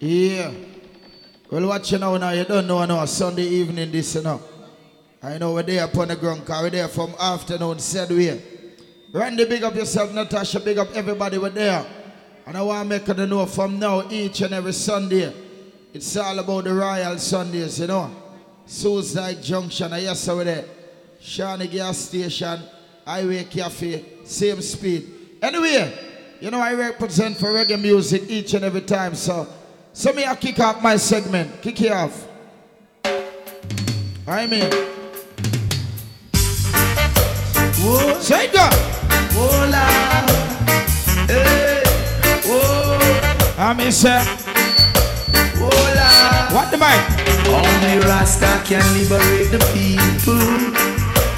Yeah. Well, watch you now, now. You don't know now. Sunday evening, this, you know. I know we're there upon the ground, because we're there from afternoon, said we. Randy, big up yourself. Natasha, big up everybody. We're there. And I want to make you know from now, each and every Sunday, it's all about the Royal Sundays, you know. Suicide Junction, I yes, over there. Shawnee Gas Station, Highway Cafe, same speed. Anyway, you know I represent for reggae music each and every time, so so me I kick off my segment. Kick it off. I mean. Whoa. Say it go. Hola. Hey. Whoa. I mean, sir. Hola. What the mic? Only Rasta can liberate the people.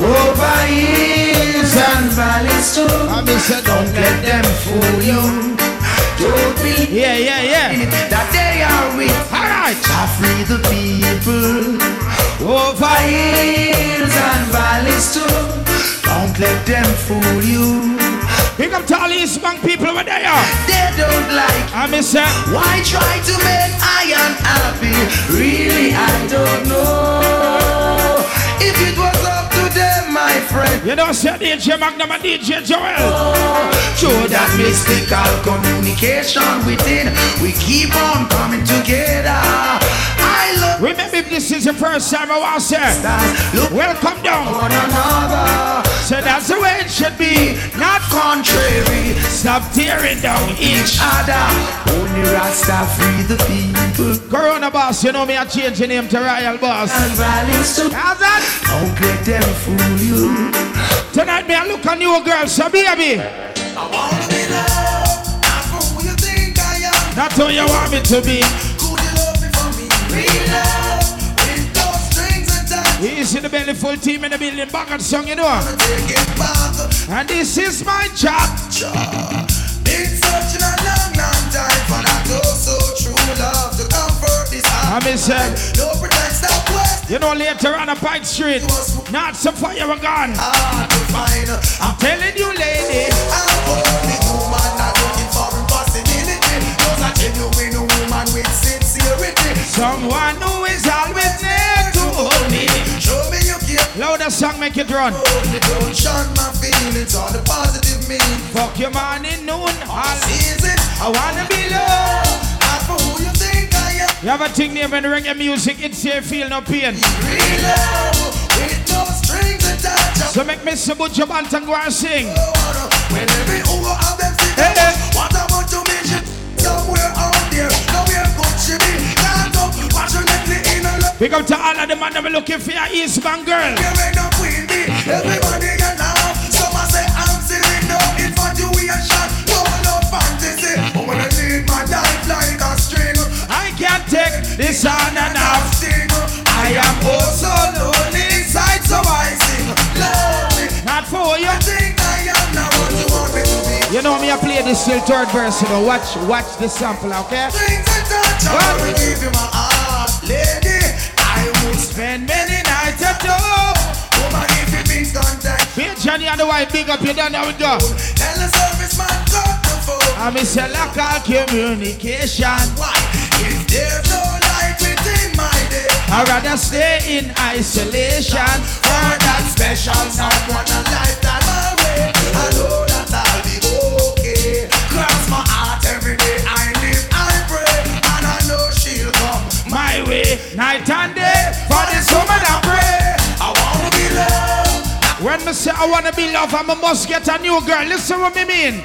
Over hills and valleys too. I mean, sir. Don't let them fool you. Don't believe Yeah, yeah, yeah. that they are weak. All right. I oh, free the people. Over. Hills and valleys too. Don't let them fool you. Pick up to all these young people over there. They don't like I mean, sir. Why try to make I unhappy? Really, I don't know. If it was up to my friend, You know, say DJ Magnum and DJ Joel. through that mystical communication within, we keep on coming together. I love Remember, if this is your first time I here, stars. Look welcome down. one another. So that's the way it should be. Not contrary, Stop tearing down each. each other. Only Rasta free the people. Corona boss, you know me, I change the name to Royal Boss. And valleys too. How's that? Don't let them fool you. Tonight, me, I look on you, girl, so baby. I wanna be loved, not for who you think I am. Not who you want me to be. He's in the belly full team in the building, back and song, you know. Wanna take it back, And this is my job. Been searching a long, long time for that oh so true love to comfort this heart. I mean, sir, No pretense, stop you know, later on a Pike Street, not some fire were gone. hard to find. I'm Telling you, lady, I'm only woman, not looking for impossibility. Cause I genuine woman with sincerity. someone who you care. Louder song, make it run. Don't shun my feelings on the positive mean. Fuck your morning, noon, all. Season, I wanna be loved. not for who you think I am. You have a thing name when reggae music, it's here, feel no pain. Real love with no strings attached. So make me some butcher band and go and sing. When every Ugo of them sit Hey, down, hey. what about to mention somewhere out there? A up to all of the man that be looking for your East Eastman girl. You ain't no queen bee. Everybody get now. Some a say I'm silly, no infatuation, no no fantasy. But when I need my life like a string, I can't take this on and off. I am also lonely inside, so I sing. Love me, Not for you. think I am not what you want me to be. You know me, I play this till third verse, you know. Watch, watch the sample, okay? Things that touch, I will give you my heart, lady. Would spend many nights at home. Woman, if you means contact, Big Johnny and the white, big up, you done how we go. tell the service man cut the phone. I miss a local communication. Why? If there's no light within my day, I'd rather stay in isolation. for that special someone a lifetime away, I know that I'll be okay. Cross my heart every day, I live, I pray, and I know she'll come. My way, night and day, When me say I wanna be loved, I must get a new girl. Listen what me mean.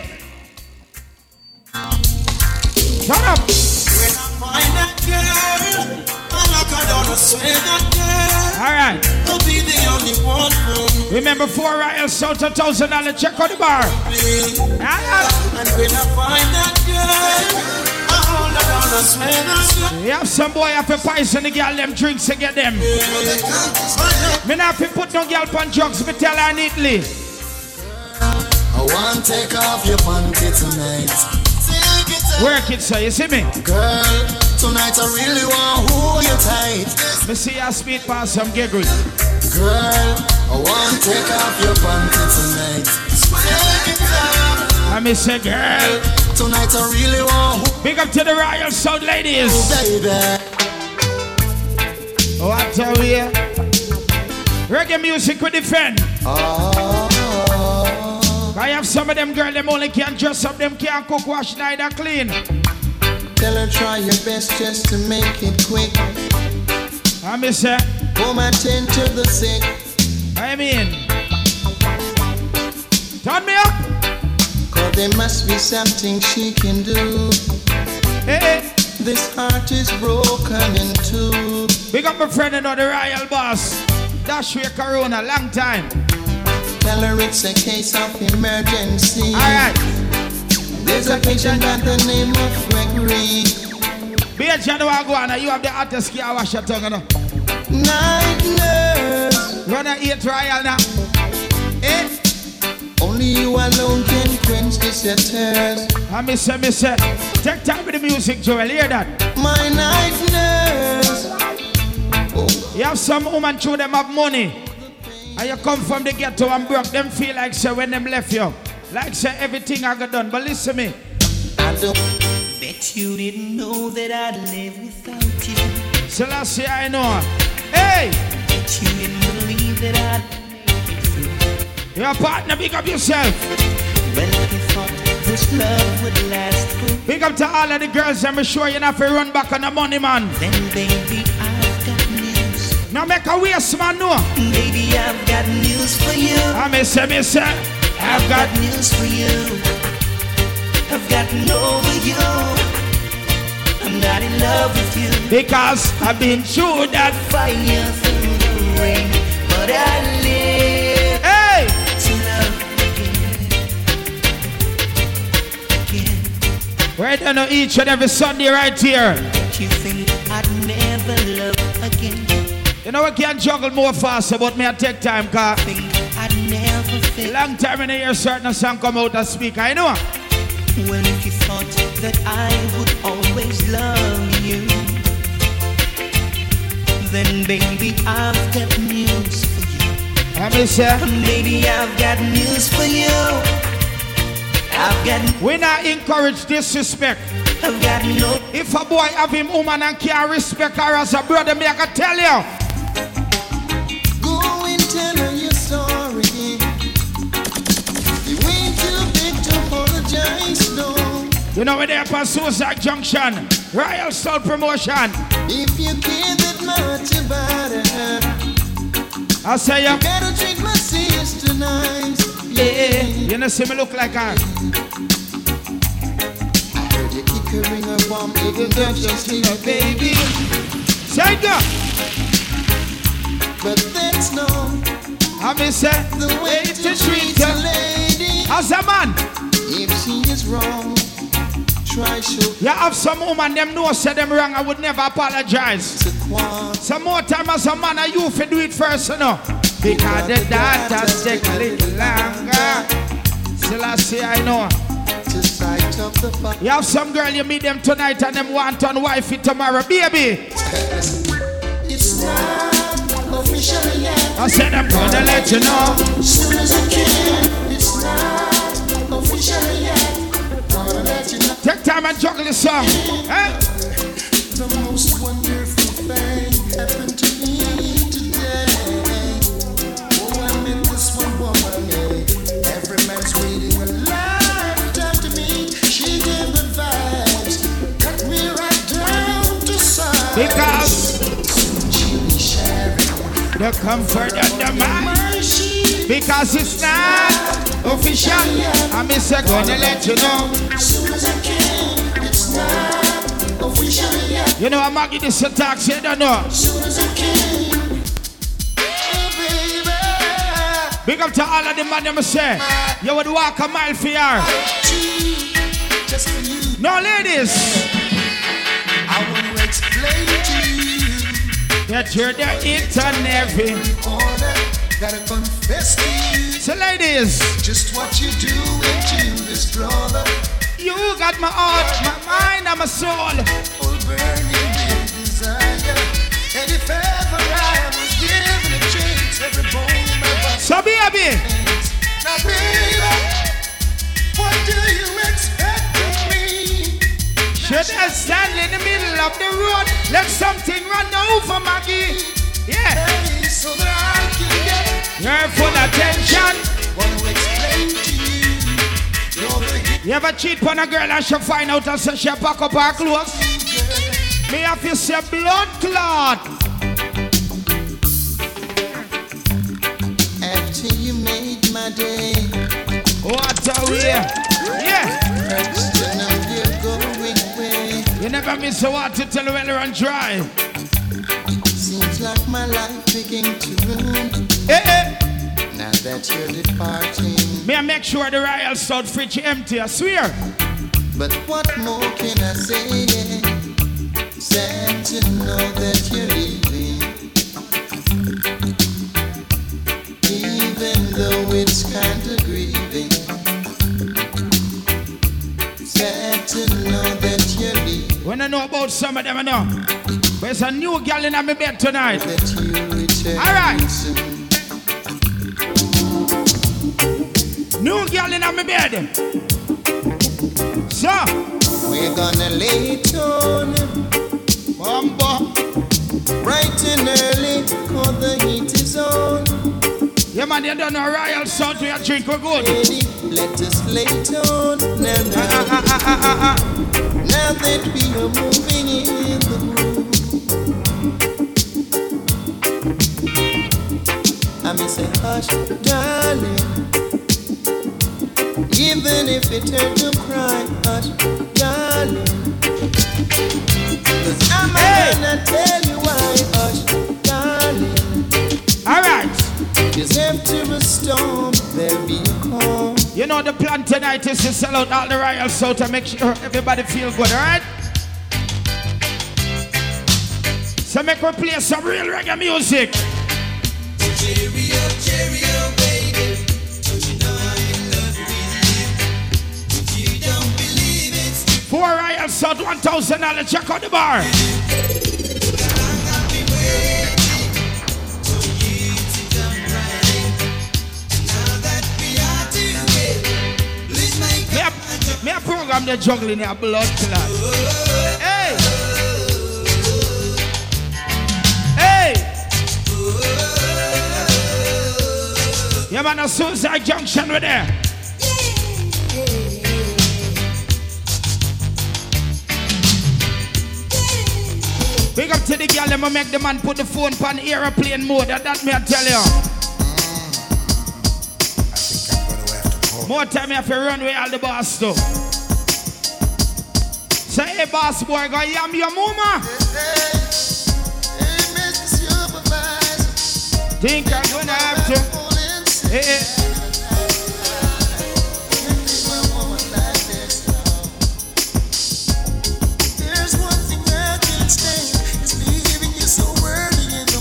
Shut up. When I find girl, I that girl All right. will be the only one for me. Remember four Royal South a thousand dollar check on the bar. And when I find that girl, I hold her down, I swear that girl. You have some boy have to poison the girl them drinks to get them. Me not fi put no girl on drugs, me tell her neatly. I want to take off your panty tonight. Take it up, Work it so you see me. Girl, tonight I really want to hold you tight. Me see her speed past some giggles. Girl, I want to take off your panty tonight. take it up. And me say, girl, tonight I really want, Big up to the Royal Sound ladies. Oh, baby. What are we? Reggae music we defend. Oh, ah. I have some of them girls, them only can dress up, them can't cook, wash, neither clean. Tell her try your best just to make it quick. I miss her. Home attend to the sick. I mean, turn me up. There must be something she can do. Hey. This heart is broken in two. Big up my friend, you know, the Royal Boss. Dash way Corona, long time. Tell her it's a case of emergency. Alright. There's a patient by the name of Gregory. Be a January go you have the hottest ski, wash your tongue, know. Night nurse. Run a eight Royal now. Eh? Only you alone can quench this thirst. I miss her, miss her. Take time with the music, Joel, hear that? My night nurse. You have some woman through them have money. And you come from the ghetto and broke, them feel like say when them left you. Like say everything I got done. But listen me. I don't Bet you didn't know that I'd live without you. Selassie, I know. Hey! Bet you didn't believe that I'd Your partner, big up yourself. Well, this love would last for Big up to all of the girls. I'm sure you're not to run back on the money, man. Then, baby, I've got news. Now make a waste, man, no. Baby, I've got news for you. Ah, I may say, me say, I've I've got got news for you. I've gotten over you. I'm not in love with you. because I've been through that. Fire through the rain, but I live Right on each and every Sunday right here. You think I'd never love again? You know, I can't juggle more faster, but me I take time, cause Think I'd never feel long time in the year certain song come out and speak. I know. Well, if you thought that I would always love you, then baby, I've got news for you. I may say, Baby, I've got news for you. I've got, we not encourage disrespect. I've got no. If a boy have him woman and can't respect her as a brother, me I can tell you. go and tell her your story. You ain't too big to apologize, no. You know where they are on Suicide Junction, Royal Soul Promotion. If you care that much about her, I say you, gotta treat my sister nice. Yeah. You know, see me look like. I heard you kick her in her bum, even though she's still a baby. Say. But that's no. I may say, the way to treat a lady. as a man. If she is wrong, try show You have some woman, them know say them wrong, I would never apologize. Some more time as a man, I you fi do it first, you know. Because the daughters take a little longer. Still I say I know. to sight of the fire. You have some girl, you meet them tonight and them want on wifey tomorrow. Baby, It's not official yet. I said I'm gonna let you know. Soon as I can. It's not official yet. Gonna let you know Take time and juggle the song. Eh? the most wonderful thing Because She be sharing the comfort of the mind. Because it's not official. I'm say gonna let you know. Soon as I can, it's not official yet. You know, I'm gonna give this a talk, say, you don't know. Soon as I can, baby, Big up to all of the man them say. You would walk a mile for her. just for you, No, ladies. That you're the every. Gotta confess to you So, ladies, just what you do into this brother. you got my heart, my mind, and my soul. All burning desire. And if ever I was given a chance, every bone in my body. So, baby, Now, baby, what do you expect? Let us stand in the middle of the road. Let something run over Maggie. Yeah. So that I can get You're full attention. Wanna explain to you. You're the hit You ever cheat on a girl and she find out and say she pack up her clothes? Me have to say blood clot. after you made my day. What a way. Yeah. You never miss a water till well run dry. Seems like my life began to ruin. Eh, eh. Now that you're departing. Me I make sure the Royal South fridge empty, I swear. But what more can I say? Sad to know that you're leaving. Even though it's kinda grieving. Sad to know that I know about some of them, I know. But There's a new girl in my bed tonight. All right. New girl in my bed. So, We're gonna lay bright and early, cause the heat is on. Yeah, man, you don't know Royal South, we are drink, we're good. Let us lay on now, now. ah, ah, ah, ah, ah. Now that we are moving in the groove. I may say, hush, darling. Even if it hurt to cry, hush, darling. Cause I'm Hey! gonna tell Cause after a storm, there'll be calm. You know the plan tonight is to sell out all the Royal South and make sure everybody feel good, all right? So make we play some real reggae music. Four Royal South, one thousand dollars. Check out the bar. Program the juggling a blood clot. Hey! Hey! Yeah, man, a Suicide Junction with there. Big up to the girl, them make the man put the phone on airplane mode. That, that me I tell you. More time you have to run with all the boss. Say, hey, boss boy, go yam your mama. Think I'm gonna have to. Hey, hey.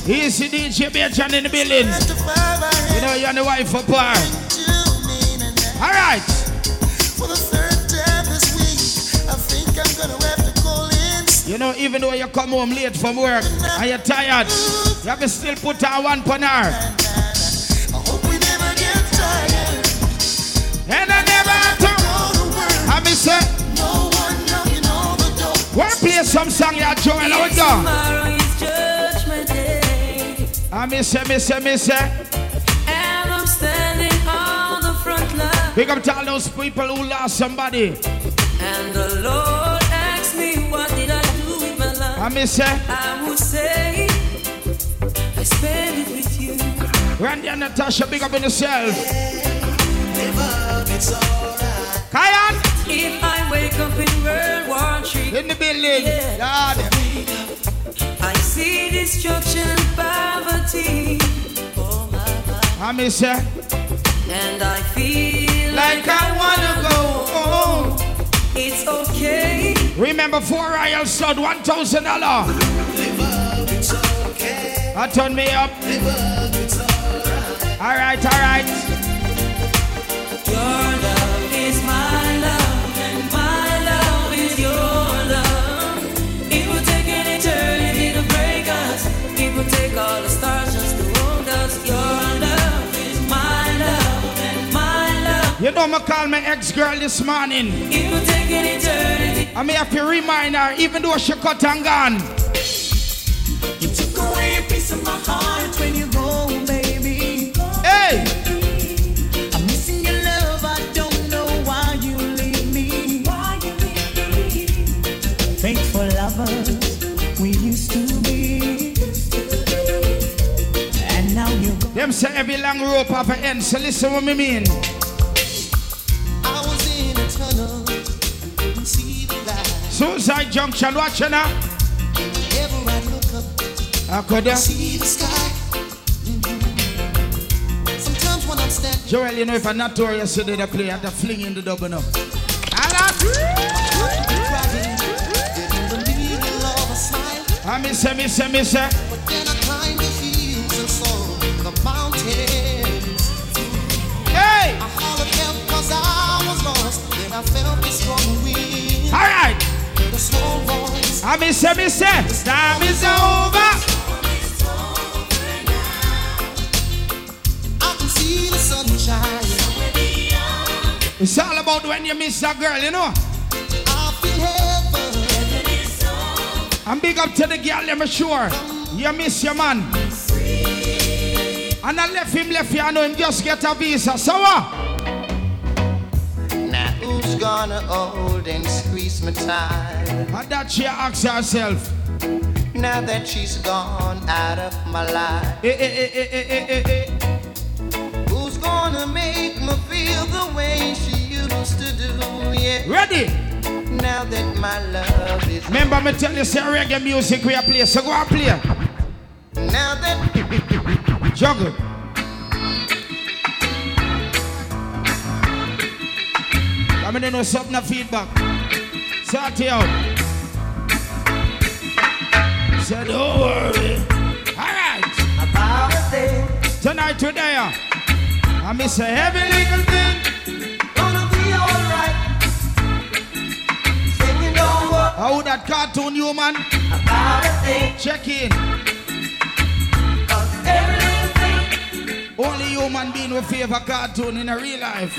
Easy DJ Bejan in the building. You know you're the wife of bar. You know, even though you come home late from work and you're tired, you have to still put on one panar. I hope we never get tired. And I never have to. Go to work, I mean, say, no one knocking on the door. Wanna play some song, yeah, Joel, how it go? Tomorrow is judgment day, I me say, me say, me say. and I'm standing on the front line. Big up to all those people who lost somebody. And the Lord I me say, I will say, I spend it with you. Randy and Natasha, big up on yourself. Kayan, If I wake up in World War III, in the building. Lord. I see destruction and poverty. Oh. I me say, And I feel like I wanna go home. it's okay. Remember, four Royal Stud, one thousand dollar. I turn me up. All right, all right. And my love. You know, me call my ex girl this morning. It will take an eternity. I may have to remind her, even though she cut and gone. You took away a piece of my heart when you go, baby. Hey, I'm missing your love. I don't know why you leave me. Why you leave me? Faithful lovers we used to be, and now you go. them say every long rope have an end, so listen what me mean. Suicide Junction, watching her. Ever I look up, I could see the sky. Mhm. Sometimes when I'm standing, Joel, you know, if I'm not told yesterday, they play the fling in the double now. crying, in the middle of a smile. I miss her, miss her, miss her. But then I climbed the hills and saw the mountains. Hey, I hollered help 'cause I was lost. Then I felt the strong wind, all right. I miss her, miss her. Time is over. I can see the sunshine. It's all about when you miss a girl, you know. I feel heaven. I'm big up to the girl, I'm sure. You miss your man. And I left him, left you, I know him just get a visa. So what? Now who's gonna hold and my time. And that she asks herself. Now that she's gone out of my life. Eh eh eh, eh, eh, eh, Who's gonna make me feel the way she used to do? Yeah. Ready? Now that my love is. Remember me tell you, say reggae music we are play. So go and play. Now that. Juggle. I mean, they know something, feedback. Sort it out. Say, don't worry. All right. Tonight we're there. Uh, I miss a heavy little thing. gonna be alright. Singing over How that cartoon human? about a thing, Check in. cause every little thing Only human being will favor cartoon in a real life.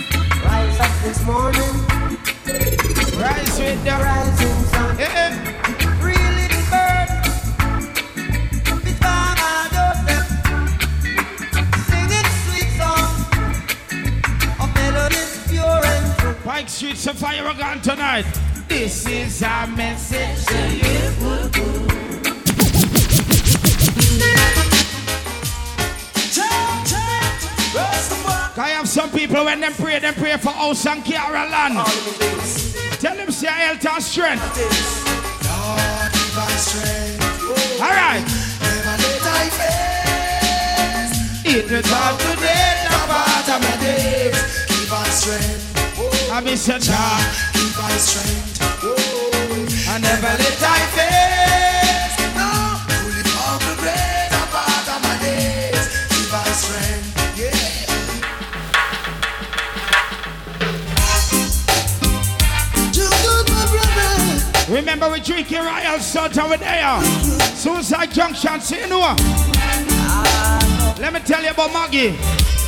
rise up this morning, Rise with the rising sun. Yeah. Pike Street's a fire again tonight. This is our message to you. I have some people when them pray, them pray for house and Kiara land. Them say health and strength. Lord, give us strength. All right. Never let I face. It is hard today. No part of my days. Give us strength. I miss a job. Give us strength. I never let I face. Remember we drinking Royal Salt over there. Suicide Junction, see you know. Let me tell you about Maggie.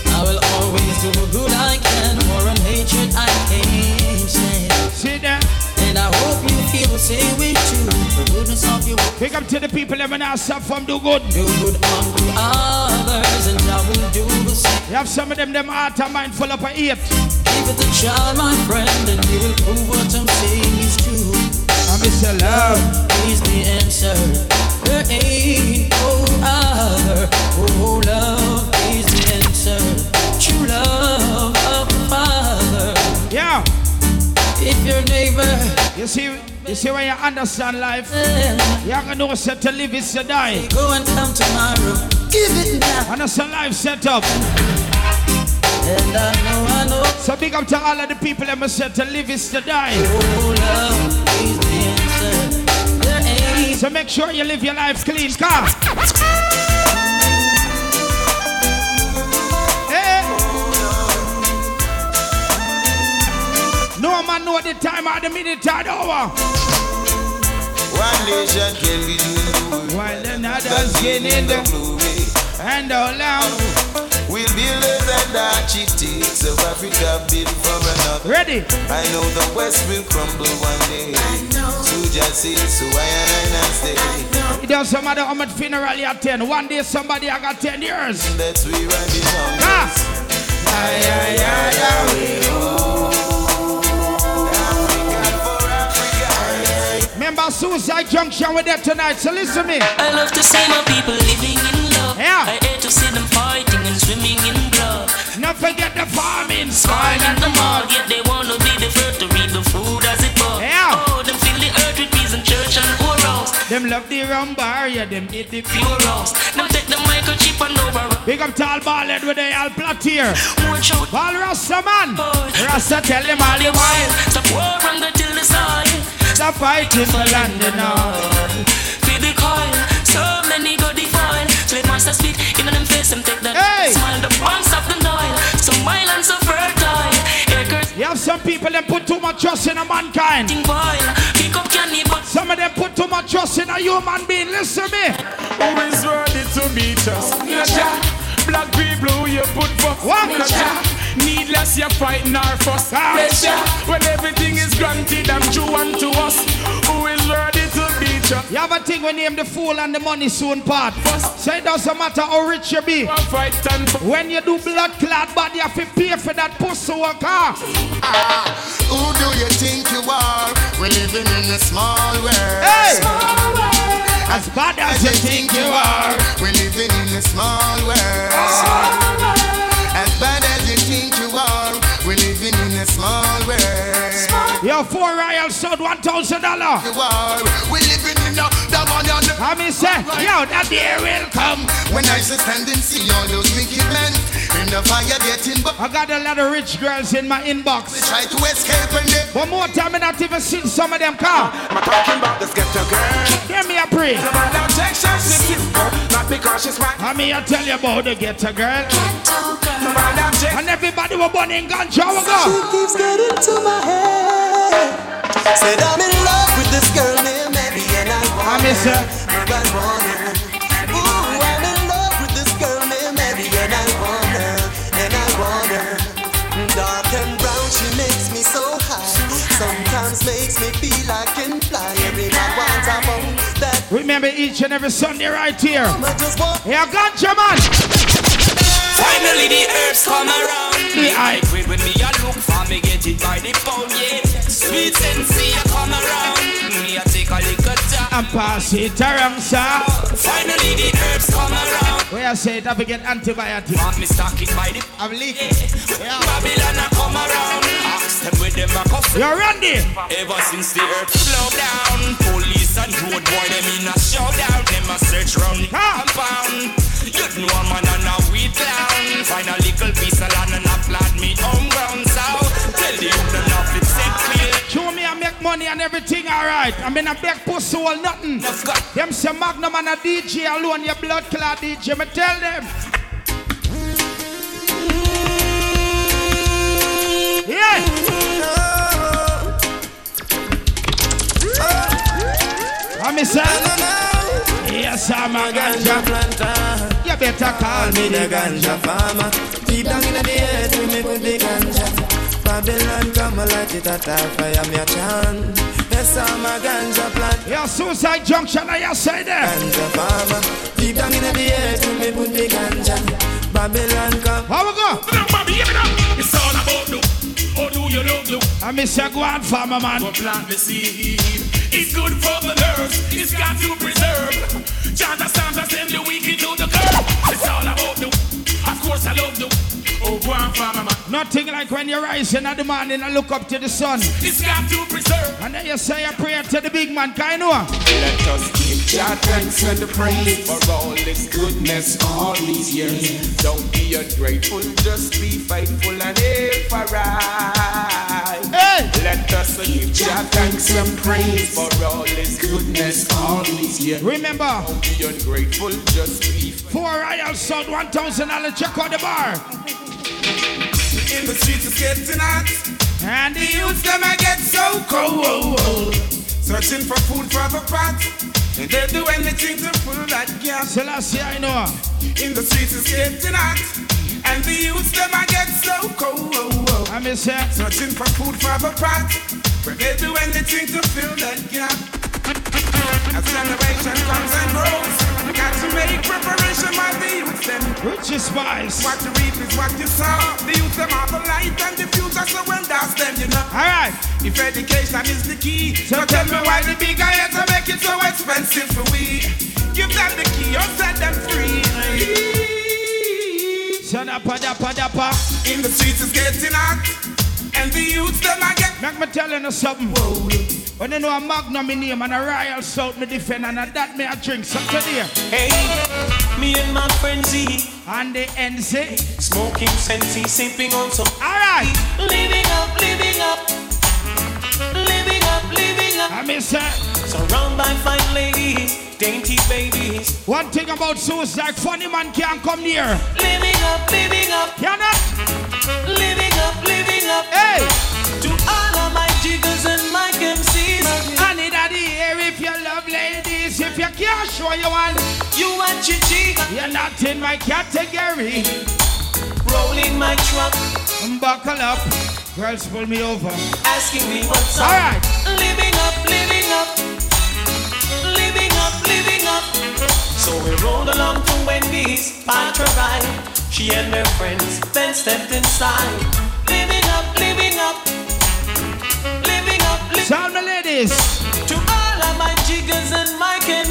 I will always do good I can, and hatred I can't stand. See there? And I hope you feel the same way too. The goodness of your Pick up to the people that when I from do good. do good unto others, and I will do the same. You have some of them, them heart and mind full of hate. Give it a try, my friend, and you will prove what I'm saying is true. I miss a love. Is the answer. There ain't no other. Oh, oh, love is the answer. True love of the Father. Yeah. If your neighbor You see, you see when you understand life, then you're gonna know set to live is to die. go and come tomorrow. Give it now. And that's a life set up. And I know, I know. So big up to all of the people that must set to live is to die. Oh, love is the answer. There So make sure you live your life clean, car. Hey. No man know the time or the minute or the hour. One nation can be doing While the others get in the glory. and all out. We'll build it and architects of Africa built for another Ready? I know the West will crumble one day. To just see, so I and I not stay. It doesn't matter how much funeral you attend. One day somebody I got 10 years. That's we run the numbers. Ah. Remember Suicide Junction with that tonight, so listen to me. I love to see my people living in love. Yeah. I hate to see them fighting and swimming in blood. Not forget the farming, Smile at the mud, yet they wanna be the first to read the food as it bud. Yeah. Oh, them fill the earth with peas and church and orals. Them love the rum bar, yeah, them eat the pure. Furals. Them take the microchip and over. Big up tall ballhead with the all plot here. More shout. Ball Rasta man. Rasta tell them all the while. Stop war and go till the soil. Stop fighting for land now. Oh. Feed the coil. So many go defile. Slave master spit in them face. Them take that Hey. smile. The ones of the Nile. So wild and so fertile. Acres You have some people that put too much trust in a mankind. ting. Pick up candy but Some of them put too much trust in a human being. Listen to me. Who is ready to beat us? Black people who you put for What? Needless you fighting our fuss ah. Pressure When everything is granted and true unto us Who is ready to beat us? You have a thing we name the fool and the money soon part. So it doesn't matter how rich you be. Fight and When you do blood clot body, you have to pay for that pussy work. Huh? Who do you think you are? We're living in a small world. Hey! Ah. As bad as you think you are. We're living in a small world. Small world. As bad as you think you are, we're living in a small world. Small. Your four royal sold one thousand dollar. You are, we're living in the money on the I mean say, yo, that day will come. When I sit stand and see all those wicked men in the fire getting but I got a lot of rich girls in my inbox. try to escape and they One more time, and I not even seen some of them car. I'm talking about this ghetto girl Hear me a pray. No man objection she kiss Not because she's white I mean, I tell you about the ghetto girl. No man objection And everybody was born in ganja. We go. keeps getting to my head. I I want mean, her. sir. I want her. Ooh, I'm in love with this girl named Abby and I want her. And I want her. Dark and brown, she makes me so high. Sometimes makes me feel like I can fly. Every man wants a bone that Remember each and every Sunday right here. I. Here, ganja man. Finally the herbs come around. The eye. Liquid when me a look for me get it by the pound, yeah. Sweet and a And pass it around, sir. Finally the herbs come around. Where I say it, I get antibiotic. Want me stock it by the I'm leaking. yeah. Babylon a come around. Ask them with them coffee. You're Randy. Ever since the earth slow down, police and road boy them in a showdown. Them a search round the Ah. compound. You know a man and a weed clown. Find a little piece of land and a plant me home ground. So tell the make money and everything alright. I mean, I beg pussy all nothing. Them say Magnum and a DJ alone, your blood clot DJ. Me tell them. Yeah. I'm say, yes, I'm a ganja. planter You better call me the ganja. farmer Deep down in the earth we me put the ganja Babylon come and light it at a fire me a chant. Yes I'm a ganja plant. Your suicide junction, I say there. Ganja farmer. Deep down in the earth we me put the ganja. Babylon come. How we go? Bobby, hear me now It's all about do How do you look, look I miss a go on farmer man. Go plant the seed. It's good for the nerves It's got to preserve. Chanta Santa send the wicked to the curb. It's all about do Of course I love do Oh, go on, farmer man Nothing like when you're rising in the morning and look up to the sun. It's got to preserve And then you say a prayer to the big man, kind of. Let us give God thanks and praise for all His goodness all these years. Don't be ungrateful, just be faithful and live for right. Hey! Let us give God thanks and praise for all His goodness all these years. Remember, Don't be ungrateful, just be faithful. four royal thousand dollars. Check out the bar. In the streets it's getting hot. And The youths them a get so cold. Searching for food for the pot. And they'll do anything to fill that gap. Selassie, I know. In the streets it's getting hot. And the youths them a get so cold. I miss it. Searching for food for the pot. Prepared to anything to fill that gap. Richie Spice. What you reap is what you sow. The youth them are the light and the future, so well that's them, you know. All right. If education is the key, so tell me why the big guys are make it so expensive for we. Give them the key or set them free. Son up, dappa, dappa. In the streets it's getting hot, and the youths them I get. Make me tell you something. When you know a Magnum me name and a Royal South me defend and a that me a drink something there. Hey, me and my friend Z And the NC. smoking sensei, sipping on some. Alright. Living up, living up, living up, living up. I miss it. Surrounded by fine ladies, dainty babies. One thing about suicide, funny man can't come near. Living up, living up, Cannot. living up, living up. Hey. Show you one, You and Chichi, you're not in my category. rolling my truck, Buckle up. Girls pull me over. asking me what's up. Alright. Living up, living up, living up, living up. So we rolled along to Wendy's, parked her ride. She and her friends then stepped inside. Living up, living up, living up, living Sound the ladies. To all of my jiggers and my MCs.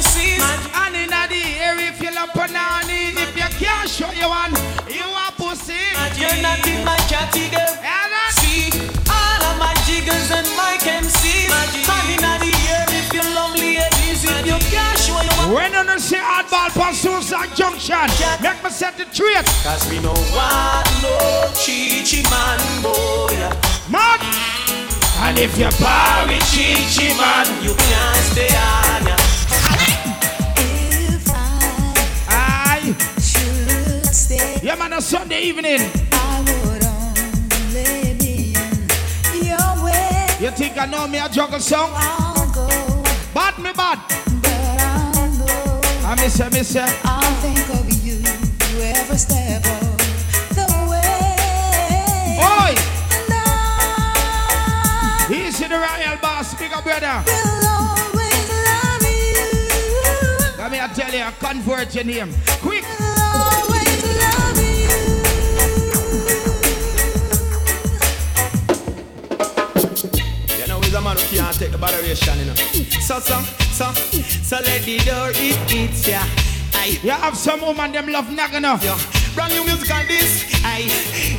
Can't show you one, you are pussy. You're not in my category. And that- See, all of my jiggers and my MCs. And in the air if you love ladies. If you can't show you what. When you say hardball for Suicide Junction, make me set the trade. Cause we know what no chichi man boy. Man, And if you bar with chichi man, you can't stay on ya. Yeah, man, on Sunday evening. I. You think I know me a juggle song? Bad me bad. I miss her, miss her. I'll think of you every step of the royal boss, big up brother. you. Let me I tell you, convert your name. Quick. Some So let it all eat it, yeah. Yeah, I've some woman them love nagging up. Yo, brand new music on this. Aye,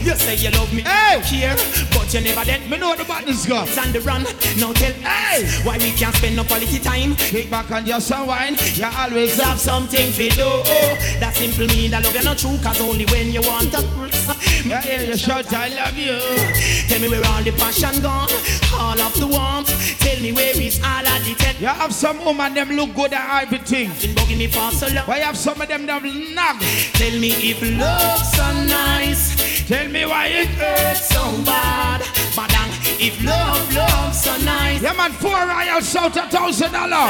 you say you love me, Hey! here, but you never did. Me know the buttons go. It's on the run. Now tell Hey! why we can't spend no quality time. Kick back and just some wine. You always Have something to do. That simple mean that love you not true, cause only when you want to. Yeah, hear you shout, I love you. Tell me where all the passion gone, all of the warmth. Tell me where is all of the ten. You have some woman them look good at everything. Been bugging me for so long. Why you have some of them them nag? Tell me if love's so nice, Tell me why it hurts so bad. Madang, if love, love's so nice. Yeah man, four royal south a thousand dollar.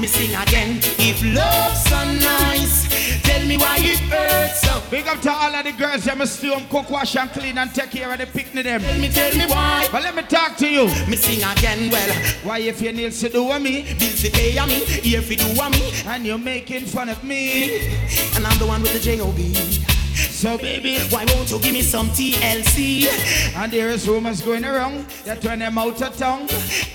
Me sing again. If love's so nice, tell me why it hurts so. Big up to all of the girls them stew them, cook, wash and clean and take care of the picnic them. Tell me, tell me why. But let me talk to you. Me sing again. Well, Why if you need to do with me bills to pay me, here fi do on me, and you're making fun of me? and I'm the one with the J-O-B. So baby, Why won't you give me some TLC? and there is rumors going around that when I'm out of town,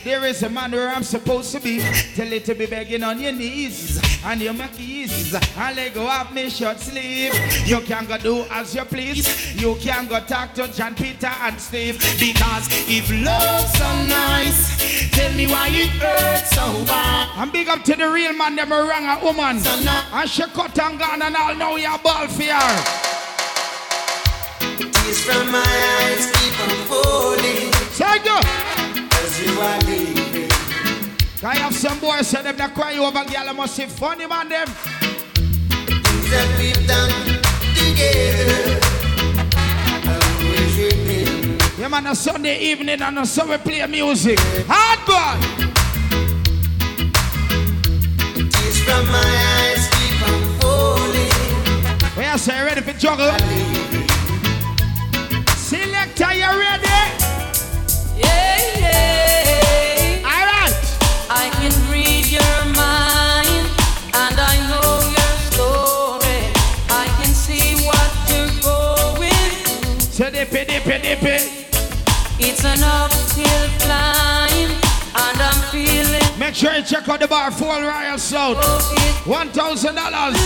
there is a man where I'm supposed to be. Tell it to be begging on your knees and your keys and let go of me short sleeve. You can go do as you please. You can go talk to John Peter and Steve. Because if love's so nice, tell me why it hurts so bad. And big up to the real man, them a wrong a woman. So And she cut and gone and all know you're ball for her. Tears from my eyes keep on falling you. as you are leaving. I have some boys say them that cry over girl, I must say funny man them. Things that we've done together. Yeah man, a Sunday evening and so we play music. Hard boy. Tears from my eyes keep on falling. You say ready for juggle? Are you ready? Yeah, yeah. All right. I can read your mind, and I know your story. I can see what you're going through. So dippy, dippy, dippy. It's an uphill climb, and I'm feeling. Make sure you check out the bar full Royal sound. One thousand dollars.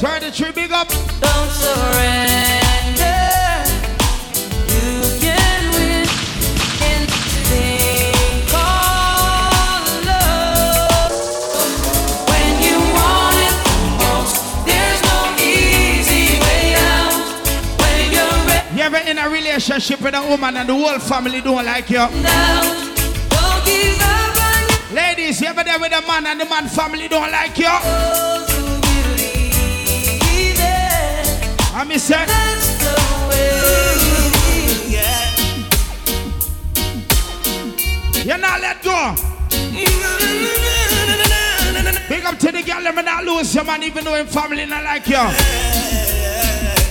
Thirty-three big up. Don't surrender. In a relationship with a woman and the whole family don't like you? your Ladies, you ever there with a man and the man family don't like you? it. I miss say, That's the way. you not let go. Big up to the girl, let me not lose your man even though him family not like you.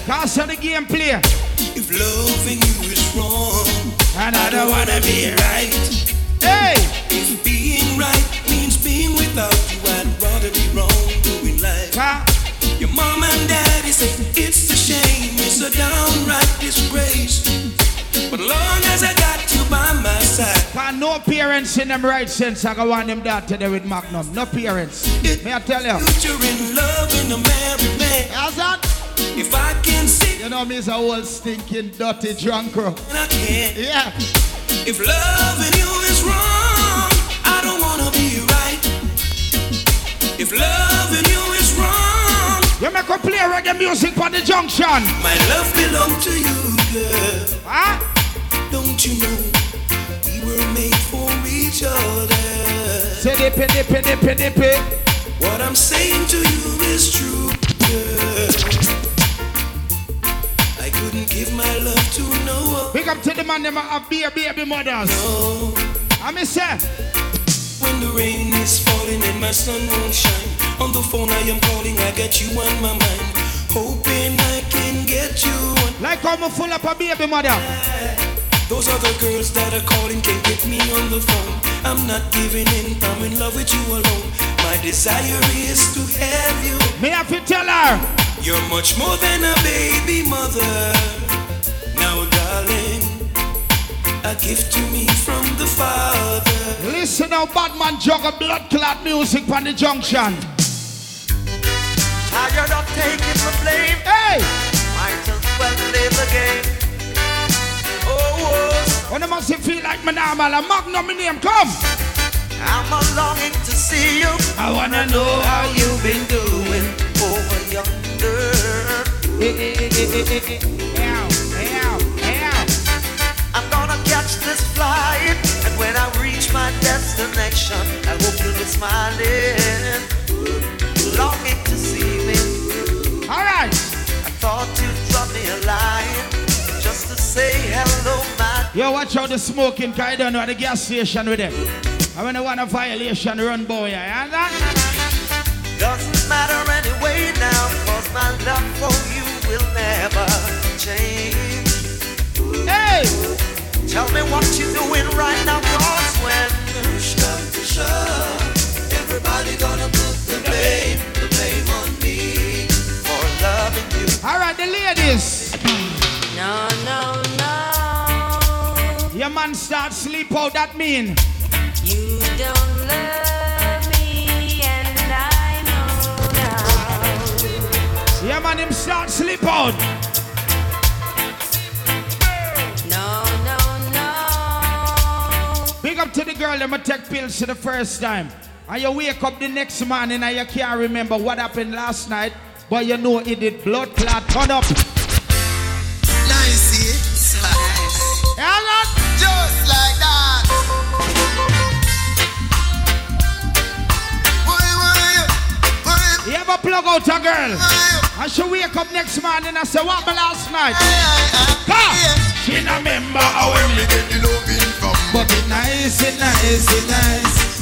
Cause of the game play. If loving you is wrong, And I don't wanna be right. Hey! if being right means being without you, I'd rather be wrong doing life. Huh? Your mom and daddy say it's a shame, it's a downright disgrace. But long as I got you by my side, Cause no parents in them right sense I go want them daughter there with Magnum. No parents. May I tell you? future in love in a married man. How's that? If I can sit You know me is a old stinking dirty drunk bro. and I can, Yeah. if loving you is wrong, I don't wanna be right. If loving you is wrong, You make a play reggae music for the junction. my love belongs to you, girl. Huh? Don't you know we were made for each other? Say dippy, dippy, dippy, dippy. What I'm saying to you is true, girl. Couldn't give my love to no one. Big up to the man them uh, have baby, baby mothers. I miss say, When the rain is falling and my sun won't shine. On the phone I am calling, I got you on my mind. Hoping I can get you on. like how me full up a baby mother. Those other girls that are calling can't get me on the phone. I'm not giving in, I'm in love with you alone. My desire is to have you. Me have to tell her. You're much more than a baby mother. Now, darling, a gift to me from the Father. Listen now, Batman juggle blood clot music on the junction. Now you're not taking the blame. Hey! Might as well live the game. Oh, When I must feel like my normal, a magnum in name, come. I'm a longing to see you. I wanna know how you've been doing. over yonder. I'm gonna catch this flight, and when I reach my destination, I hope you'll be smiling, longing to see me. All right. I thought you'd drop me a Yo, watch out the smoking, cause I don't know at the gas station with them. I when I want a violation, run boy, you understand? Doesn't matter anyway now, cause my love for you will never change. Hey! Tell me what you're doing right now, cause when push comes to shove, everybody gonna put the blame, the blame on me for loving you. All right, the ladies. No, no, no. Your man start sleep out, that mean. You don't love me, and I know now. Your man him start sleep out. No, no, no. Big up to the girl that take pills for the first time. And you wake up the next morning and you can't remember what happened last night, but you know it did blood clot turn up. You plug out a girl? And she wake up next morning and say, what happened last night? Ha! She not remember how me get the loving from. But it nice, it nice, it nice.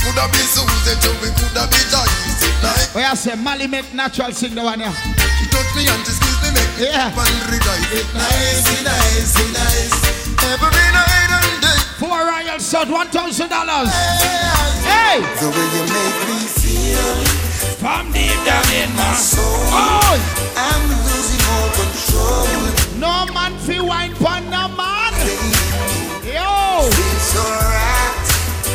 Coulda be Susie, Joey, coulda be Joyce. It nice. Oh, I say, Mali make natural sing the one here. She touch me and she squeeze me, make me Yeah. rejoice. It nice, it nice, it nice. Every night and day. Four Royal South, $1,000. Hey, Hey! The way you make me feel, From deep down in my soul. Oh! I'm losing all control. No man fi wine pon no man. Yo. It's alright.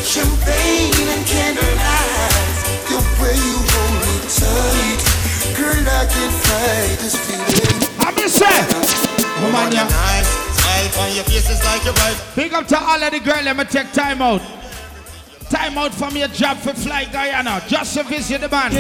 Champagne and candlelight. The way you hold me tight. Girl, I can't fight this feeling. I miss it. Woman, yeah. Smile on your face is like your wife. Big up to all of the girls. let me take time out. Time out from your job for fly Guyana. Just to visit the man.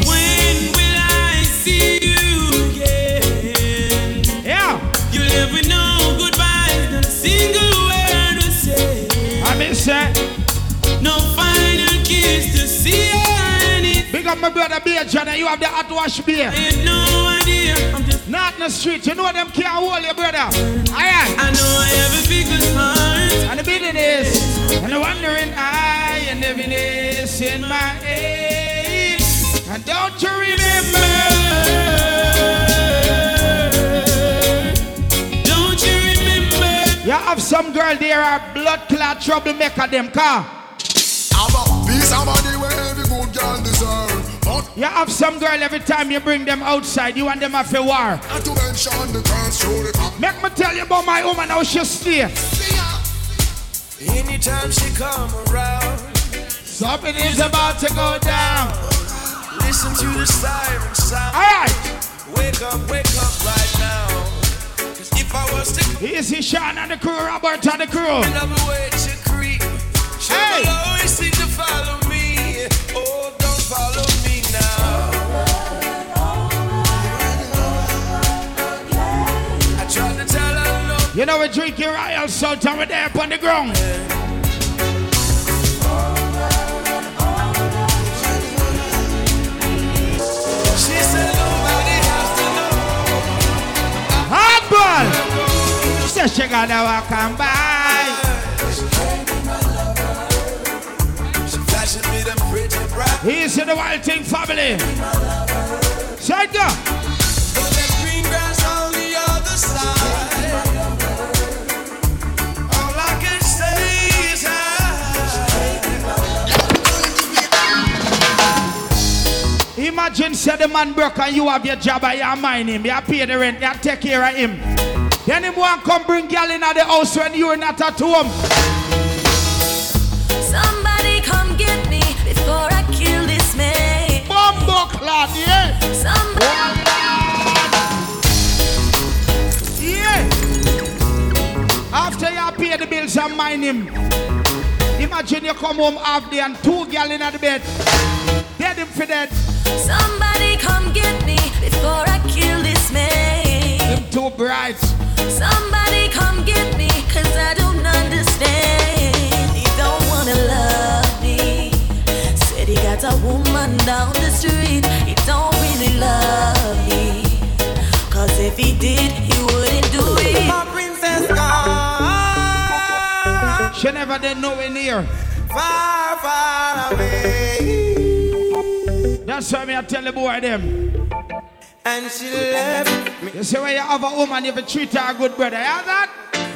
When will I see you again? Yeah. You'll never know goodbye, not a single word to say. I miss it. No final kiss to see anything. Big up my brother Beer John, and you have the hot wash beer. I had no idea. I'm just Not in the street, you know them can't hold you, brother. Aye, I know I have a big heart. And the beating is, and the wandering eye, and heaviness in my head. And don't you remember? Don't you remember? You have some girl there are blood clot troublemaker them car. I'm a piece of money where every good girl deserve. You have some girl every time you bring them outside, you want them off a war. not to mention the girls the. Make me tell you about my woman how she stay. Anytime she come around, Something is about to go down. listen to the siren sound. Alright, Wake up, wake up right now. 'Cause if I was to easy Sean and the crew, Robert and the crew. to creep, she Hey. always seem to follow me. Oh, don't follow me You know we drink your royal salt and we're there up on the ground. She said nobody has to know. Hardball! She said she gotta walk and by. She flashing me them pretty bright. He's in the Wild Thing family. Side go. Imagine say the man broke and you have your job and you mind him. You pay the rent, you take care of him. Then him want come bring girl in at the house when you're not at home. Somebody come get me before I kill this man. Bumbo clad, yeah. Somebody. Yeah. After you pay the bills and mind him. Imagine you come home half day and two girl in at the bed. Dead him for dead. Somebody come get me before I kill this man. Him too bright. Somebody come get me, cause I don't understand. He don't wanna love me. Said he got a woman down the street. He don't really love me. Cause if he did, he wouldn't do it. My princess gone She never did nowhere near. far, far away. That's why me I tell the boy them. And she left me You see when you have a woman, you have to treat her a good brother. You have that?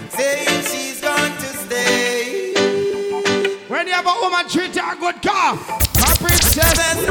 saying she's going to stay. When you have a woman, treat her a good car. My princess.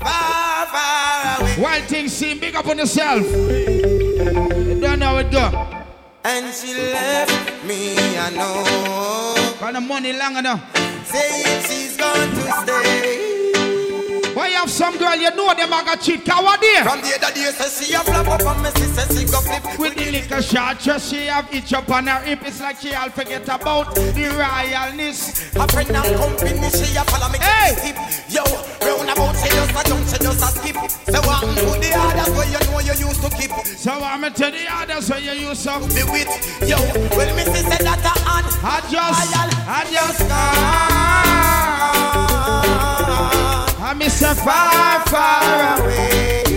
Far, far away. Wild things seem big up on yourself. You don't know how it go. And she left me, I know. Got the money long enough. Saying she's to stay. Why you have some girl, you know them are gonna cheat. Coward there. From the other day, say she a flap up on me, she say she go flip. With the liquor shot, just she have itch up on her hip. It's like she all forget about the royalness. A friend and company, she a follow me Hey! Yo, about she just a jump, she just a skip. So what happen to the others where you know you used to keep? So I'm to the others when you use some. Be with, yo, well, me say that a hand. I just, I just I miss her far, far away.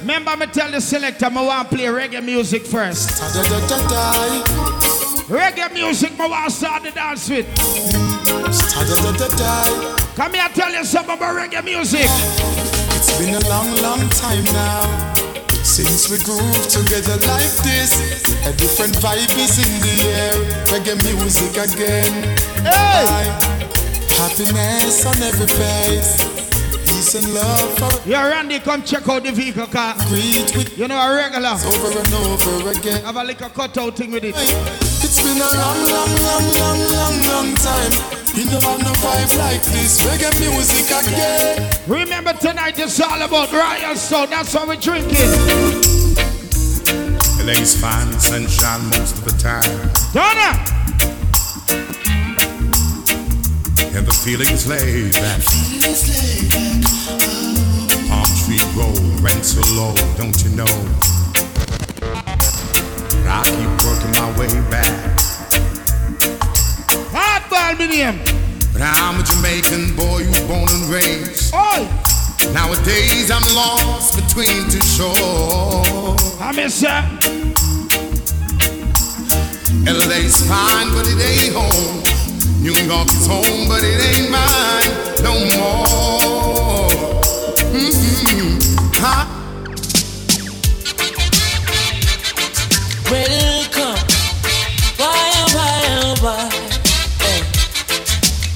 Remember me tell the selector I want to play reggae music first. Reggae music I want to start the dance with. Come here tell you something about reggae music. It's been a long, long time now Since we groove together like this, a different vibe is in the air. Reggae music again. Hey! Happiness on every face. Peace and love for Yeah, Randy, come check out the vehicle car. greet with You know, a regular. over and over again. Have a little cutout thing with it. It's been a long, long, long, long, long, long time. You know have no vibe like this. Reggae music again. Remember tonight it's all about Royal Sound. That's why we're drinking. LA's fine sunshine most of the time. Donna! And the feeling is laid back. Palm tree road, rent so low, don't you know? I keep working my way back. Hardball, me name. But I'm a Jamaican boy who's born and raised. Oi! Nowadays I'm lost between two shores. I miss ya. LA's fine, but it ain't home. New York is home, but it ain't mine no more. Mm-hmm. Huh? Welcome. Why, why, oh, why? Hey.